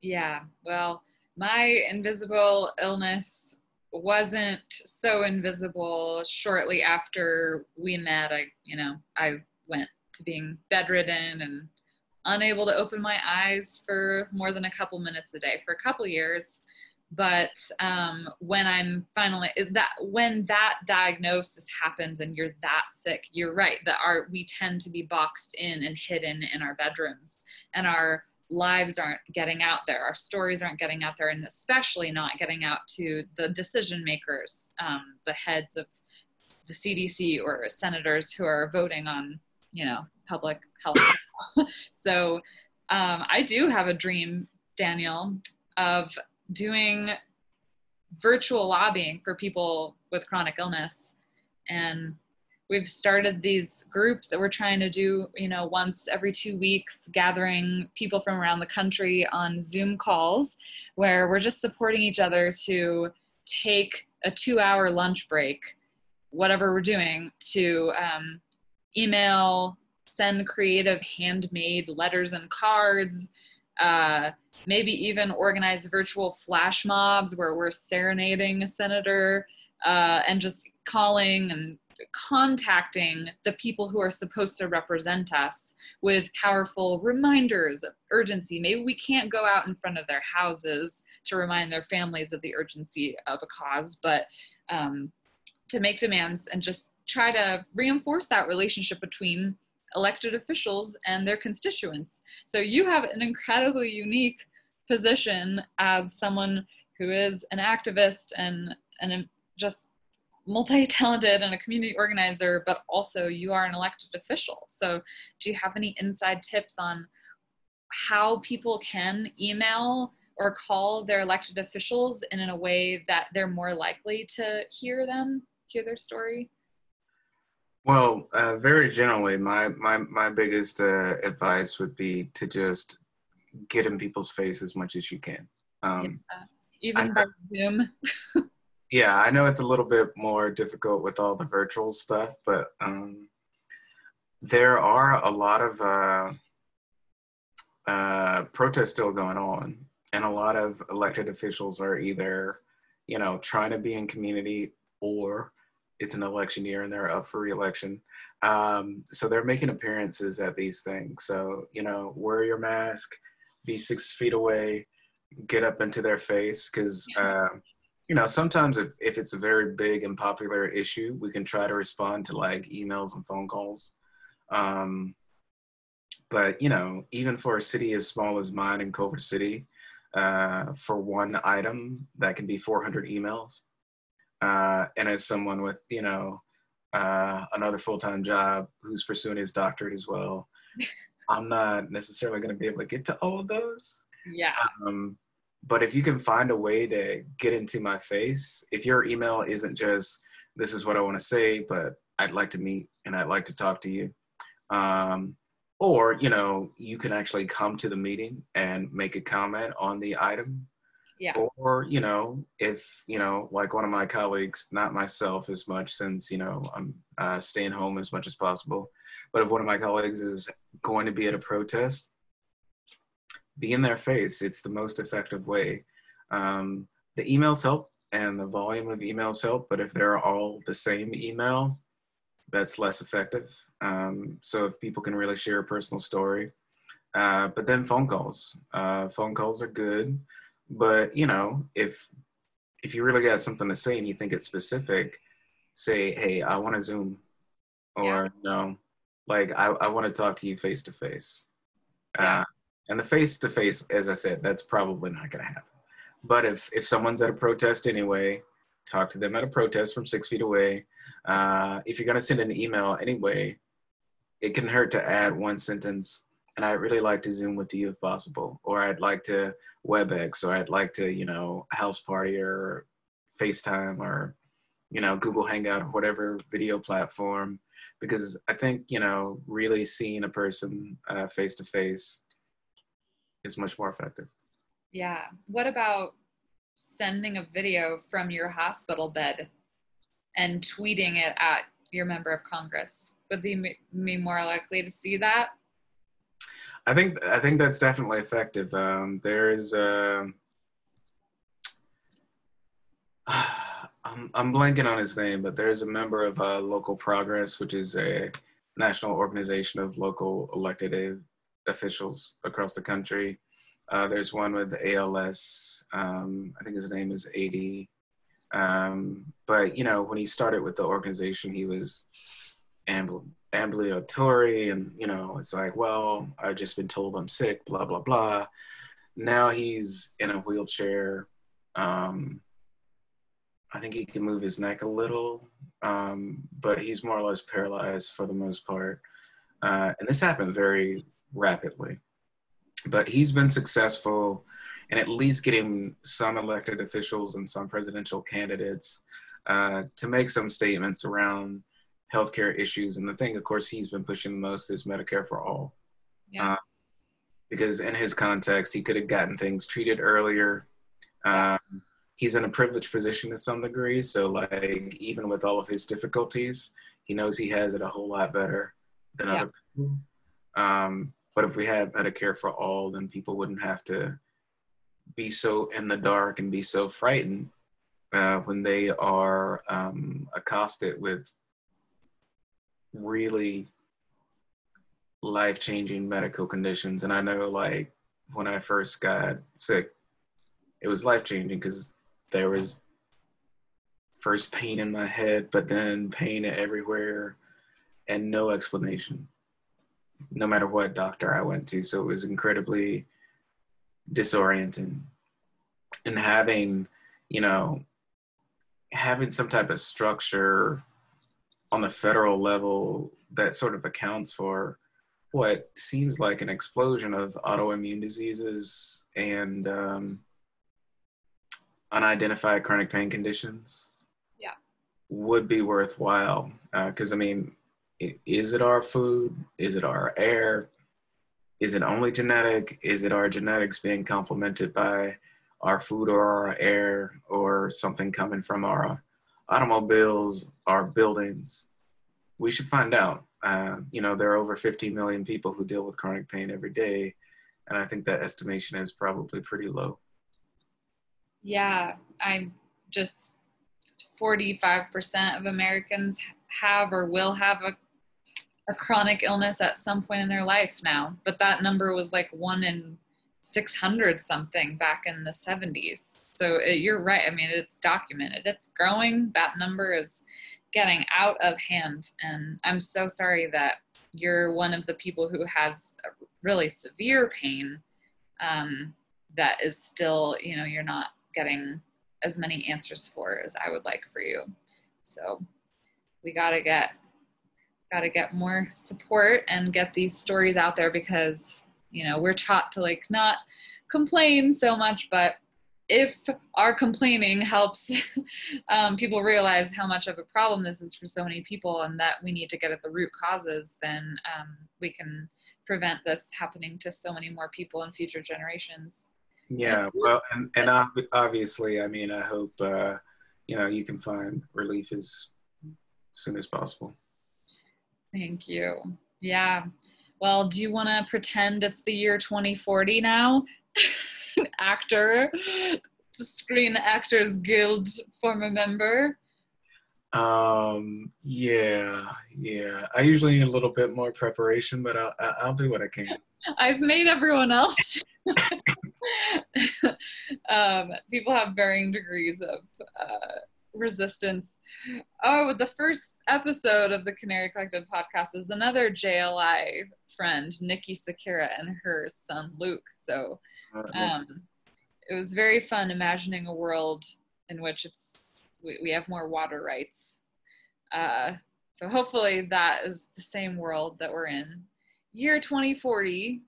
Yeah well my invisible illness wasn't so invisible shortly after we met. I you know i went to being bedridden and unable to open my eyes for more than a couple minutes a day for a couple years but um, when i'm finally that when that diagnosis happens and you're that sick you're right that our we tend to be boxed in and hidden in our bedrooms and our lives aren't getting out there. Our stories aren't getting out there and especially not getting out to the decision makers um, the heads of the cdc or senators who are voting on you know public health. So um, i do have a dream daniel of doing virtual lobbying for people with chronic illness. And we've started these groups that we're trying to do you know once every two weeks gathering people from around the country on zoom calls where we're just supporting each other to take a two hour lunch break whatever we're doing to um, email send creative handmade letters and cards uh, maybe even organize virtual flash mobs where we're serenading a senator uh, and just calling and contacting the people who are supposed to represent us with powerful reminders of urgency. Maybe we can't go out in front of their houses to remind their families of the urgency of a cause, but um, to make demands and just try to reinforce that relationship between elected officials and their constituents. So you have an incredibly unique position as someone who is an activist and and just multi-talented and a community organizer but also you are an elected official so do you have any inside tips on how people can email or call their elected officials in a way that they're more likely to hear them hear their story well, uh, very generally, my my my biggest uh, advice would be to just get in people's face as much as you can. Um, yeah. Even by Zoom. yeah, I know it's a little bit more difficult with all the virtual stuff, but um, there are a lot of uh, uh, protests still going on, and a lot of elected officials are either, you know, trying to be in community or it's an election year and they're up for reelection. Um, so they're making appearances at these things. So, you know, wear your mask, be six feet away, get up into their face. Cause, uh, you know, sometimes if, if it's a very big and popular issue, we can try to respond to like emails and phone calls. Um, but you know, even for a city as small as mine in Culver City, uh, for one item that can be 400 emails. Uh, and as someone with you know uh, another full-time job who's pursuing his doctorate as well, I'm not necessarily going to be able to get to all of those. Yeah. Um, but if you can find a way to get into my face, if your email isn't just this is what I want to say, but I'd like to meet and I'd like to talk to you. Um, or, you know, you can actually come to the meeting and make a comment on the item. Yeah. Or, you know, if, you know, like one of my colleagues, not myself as much since, you know, I'm uh, staying home as much as possible, but if one of my colleagues is going to be at a protest, be in their face. It's the most effective way. Um, the emails help and the volume of emails help, but if they're all the same email, that's less effective. Um, so if people can really share a personal story, uh, but then phone calls, uh, phone calls are good, but you know, if, if you really got something to say and you think it's specific, say, Hey, I want to zoom or yeah. no, like I, I want to talk to you face to face. Uh, and the face to face, as I said, that's probably not going to happen. But if if someone's at a protest anyway, talk to them at a protest from six feet away. Uh, if you're going to send an email anyway, it can hurt to add one sentence. And I'd really like to Zoom with you if possible, or I'd like to WebEx, or I'd like to, you know, house party or FaceTime or, you know, Google Hangout or whatever video platform. Because I think, you know, really seeing a person face to face is much more effective. Yeah. What about sending a video from your hospital bed and tweeting it at your member of Congress? Would they be more likely to see that? I think I think that's definitely effective. Um, there's uh, I'm, I'm blanking on his name, but there's a member of uh, Local Progress, which is a national organization of local elected officials across the country. Uh, there's one with ALS. Um, I think his name is Ady. Um, but you know, when he started with the organization, he was ambul- ambulatory, and you know, it's like, well, I've just been told I'm sick, blah blah blah. Now he's in a wheelchair. Um, I think he can move his neck a little, um, but he's more or less paralyzed for the most part. Uh, and this happened very rapidly. But he's been successful in at least getting some elected officials and some presidential candidates uh, to make some statements around healthcare issues. And the thing, of course, he's been pushing the most is Medicare for all. Yeah. Uh, because in his context, he could have gotten things treated earlier. Um, he's in a privileged position to some degree. So, like, even with all of his difficulties, he knows he has it a whole lot better than yeah. other people. Um, but if we had Medicare for all, then people wouldn't have to be so in the dark and be so frightened uh, when they are um, accosted with really life changing medical conditions. And I know, like, when I first got sick, it was life changing because there was first pain in my head, but then pain everywhere and no explanation no matter what doctor I went to. So it was incredibly disorienting. And having, you know, having some type of structure on the federal level that sort of accounts for what seems like an explosion of autoimmune diseases and um, unidentified chronic pain conditions yeah would be worthwhile because uh, i mean is it our food? Is it our air? Is it only genetic? Is it our genetics being complemented by our food or our air or something coming from our automobiles, are buildings? We should find out. Uh, you know, there are over 50 million people who deal with chronic pain every day. And I think that estimation is probably pretty low. Yeah, I'm just 45% of Americans have or will have a a chronic illness at some point in their life now, but that number was like one in 600 something back in the 70s. So it, you're right. I mean, it's documented. It's growing. That number is getting out of hand. And I'm so sorry that you're one of the people who has really severe pain um, that is still, you know, you're not getting as many answers for as I would like for you. So we got to get got to get more support and get these stories out there because you know we're taught to like not complain so much but if our complaining helps um, people realize how much of a problem this is for so many people and that we need to get at the root causes then um, we can prevent this happening to so many more people in future generations yeah well and, and obviously i mean i hope uh, you know you can find relief as soon as possible Thank you. Yeah. Well, do you want to pretend it's the year 2040 now? Actor, Screen Actors Guild former member. Um. Yeah. Yeah. I usually need a little bit more preparation, but I'll I'll do what I can. I've made everyone else. um, people have varying degrees of uh, resistance. Oh, the first episode of the Canary Collective podcast is another JLI friend, Nikki Sakura, and her son Luke. So um, it was very fun imagining a world in which it's we, we have more water rights. Uh, so hopefully that is the same world that we're in. Year 2040.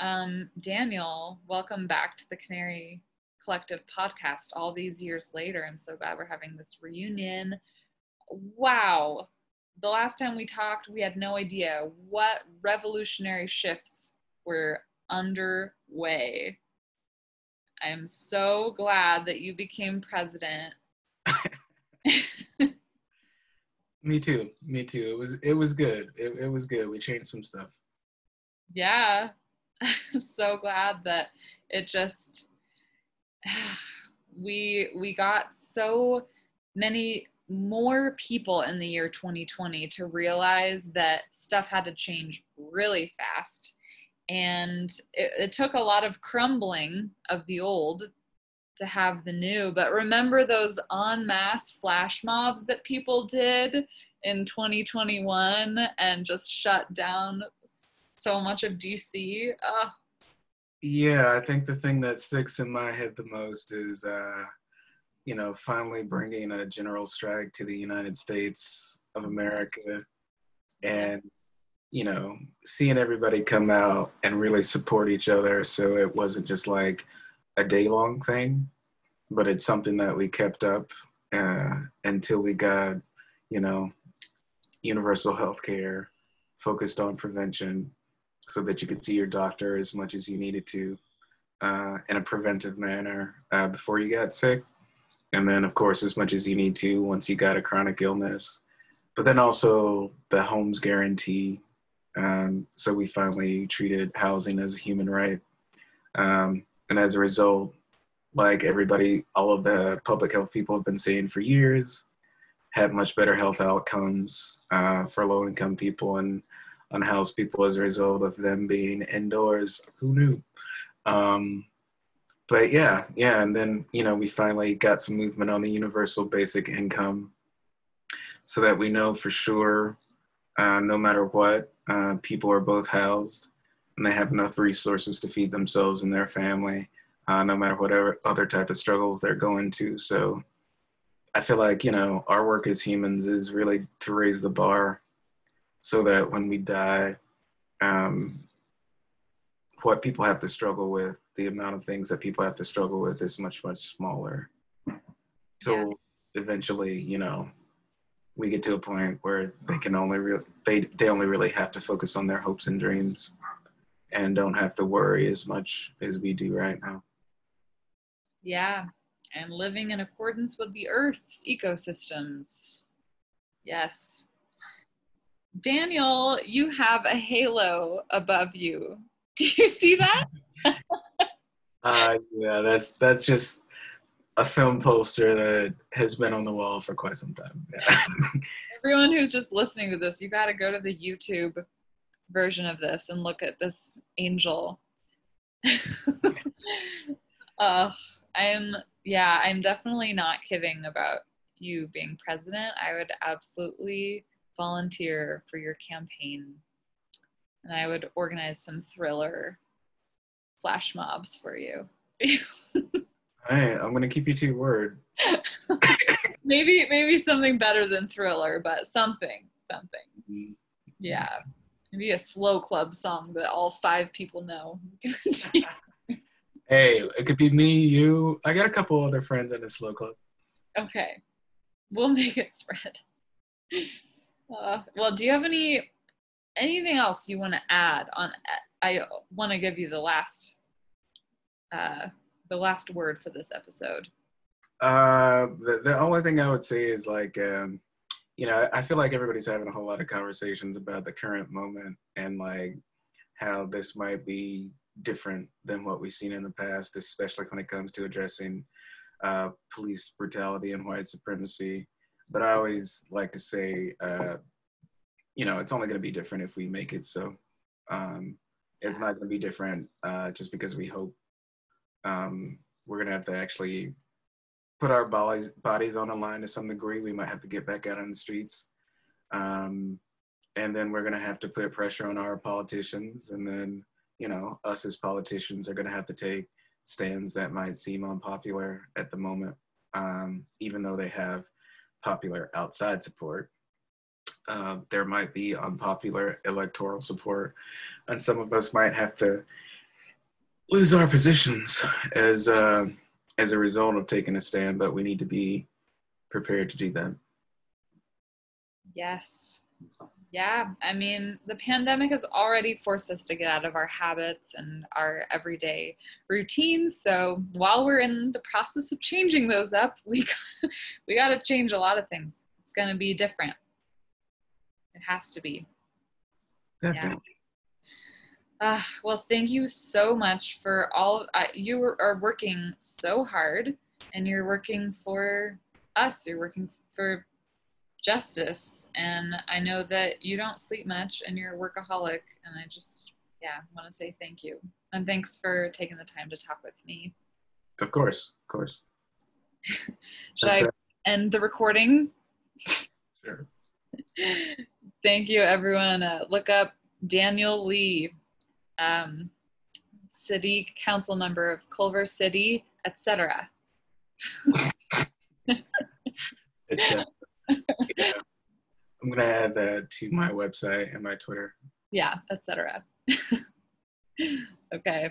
Um, Daniel, welcome back to the Canary collective podcast all these years later. I'm so glad we're having this reunion. Wow. The last time we talked, we had no idea what revolutionary shifts were underway. I'm so glad that you became president. Me too. Me too. It was it was good. It, it was good. We changed some stuff. Yeah. so glad that it just we we got so many more people in the year 2020 to realize that stuff had to change really fast. And it, it, took a lot of crumbling of the old to have the new. But remember those en masse flash mobs that people did in 2021 and just shut down so much of dc oh yeah, I think the thing that sticks in my head the most is, uh, you know, finally bringing a general strike to the United States of America and, you know, seeing everybody come out and really support each other. So it wasn't just like a day long thing, but it's something that we kept up uh, until we got, you know, universal health care focused on prevention so that you could see your doctor as much as you needed to uh, in a preventive manner uh, before you got sick. And then, of course, as much as you need to once you got a chronic illness. But then also the homes guarantee. Um, so we finally treated housing as a human right. Um, and as a result, like everybody, all of the public health people have been saying for years, have much better health outcomes uh, for low income people. And unhoused people as a result of them being indoors. Who knew? Um, but yeah, yeah, and then you know we finally got some movement on the universal basic income, so that we know for sure, uh, no matter what, uh, people are both housed and they have enough resources to feed themselves and their family, uh, no matter whatever other type of struggles they're going to. So I feel like you know our work as humans is really to raise the bar so that when we die, um, what people have to struggle with, the amount of things that people have to struggle with is much, much smaller. So yeah. eventually, you know, we get to a point where they can only really they they only really have to focus on their hopes and dreams and don't have to worry as much as we do right now. Yeah, and living in accordance with the Earth's ecosystems. Yes. Daniel, you have a halo above you. Do you see that? uh, yeah, that's that's just a film poster that has been on the wall for quite some time. Yeah. Everyone who's just listening to this, you got to go to the YouTube version of this and look at this angel. uh, I'm yeah, I'm definitely not kidding about you being president. I would absolutely volunteer for your campaign. And I would organize some thriller flash mobs for you. Hey, I'm gonna keep you to your word. maybe maybe something better than thriller, but something. Something. Mm-hmm. Yeah. Maybe a slow club song that all five people know. Hey, it could be me, you. I got a couple other friends in a slow club. okay. We'll make it spread. Uh, well, do you have any anything else you want to add on I want to give you the last uh the last word for this episode. Uh, the, the only thing I would say is like, um, you know, I feel like everybody's having a whole lot of conversations about the current moment and like how this might be different than what we've seen in the past, especially when it comes to addressing uh, police brutality and white supremacy. But I always like to say, uh, you know, it's only going to be different if we make it so. Um, it's not going to be different uh, just because we hope. Um, we're going to have to actually put our bodies bodies on the line to some degree. We might have to get back out on the streets. Um, and then we're going to have to put pressure on our politicians and then you know, us as politicians are going to have to take stands that might seem unpopular at the moment, um, even though they have popular outside support. Uh, there might be unpopular electoral support, and some of us might have to lose our positions as uh, as a result of taking a stand. But we need to be prepared to do that. Yes, yeah, I mean, the pandemic has already forced us to get out of our habits and our everyday routines. So while we're in the process of changing those up, we we got to change a lot of things. It's going to be different. It has to be. Definitely. Yeah. Uh, well, thank you so much for all. Uh, you are working so hard, and you're working for us. You're working for justice. And I know that you don't sleep much and you're a workaholic. And I just, yeah, want to say thank you. And thanks for taking the time to talk with me. Of course, of course. Should That's I right. end the recording? Sure. thank you, everyone. Uh, look up Daniel Lee, um, city council member of Culver City, etc. it's uh, yeah. I'm gonna add that to my website and my Twitter. Yeah, etc. okay.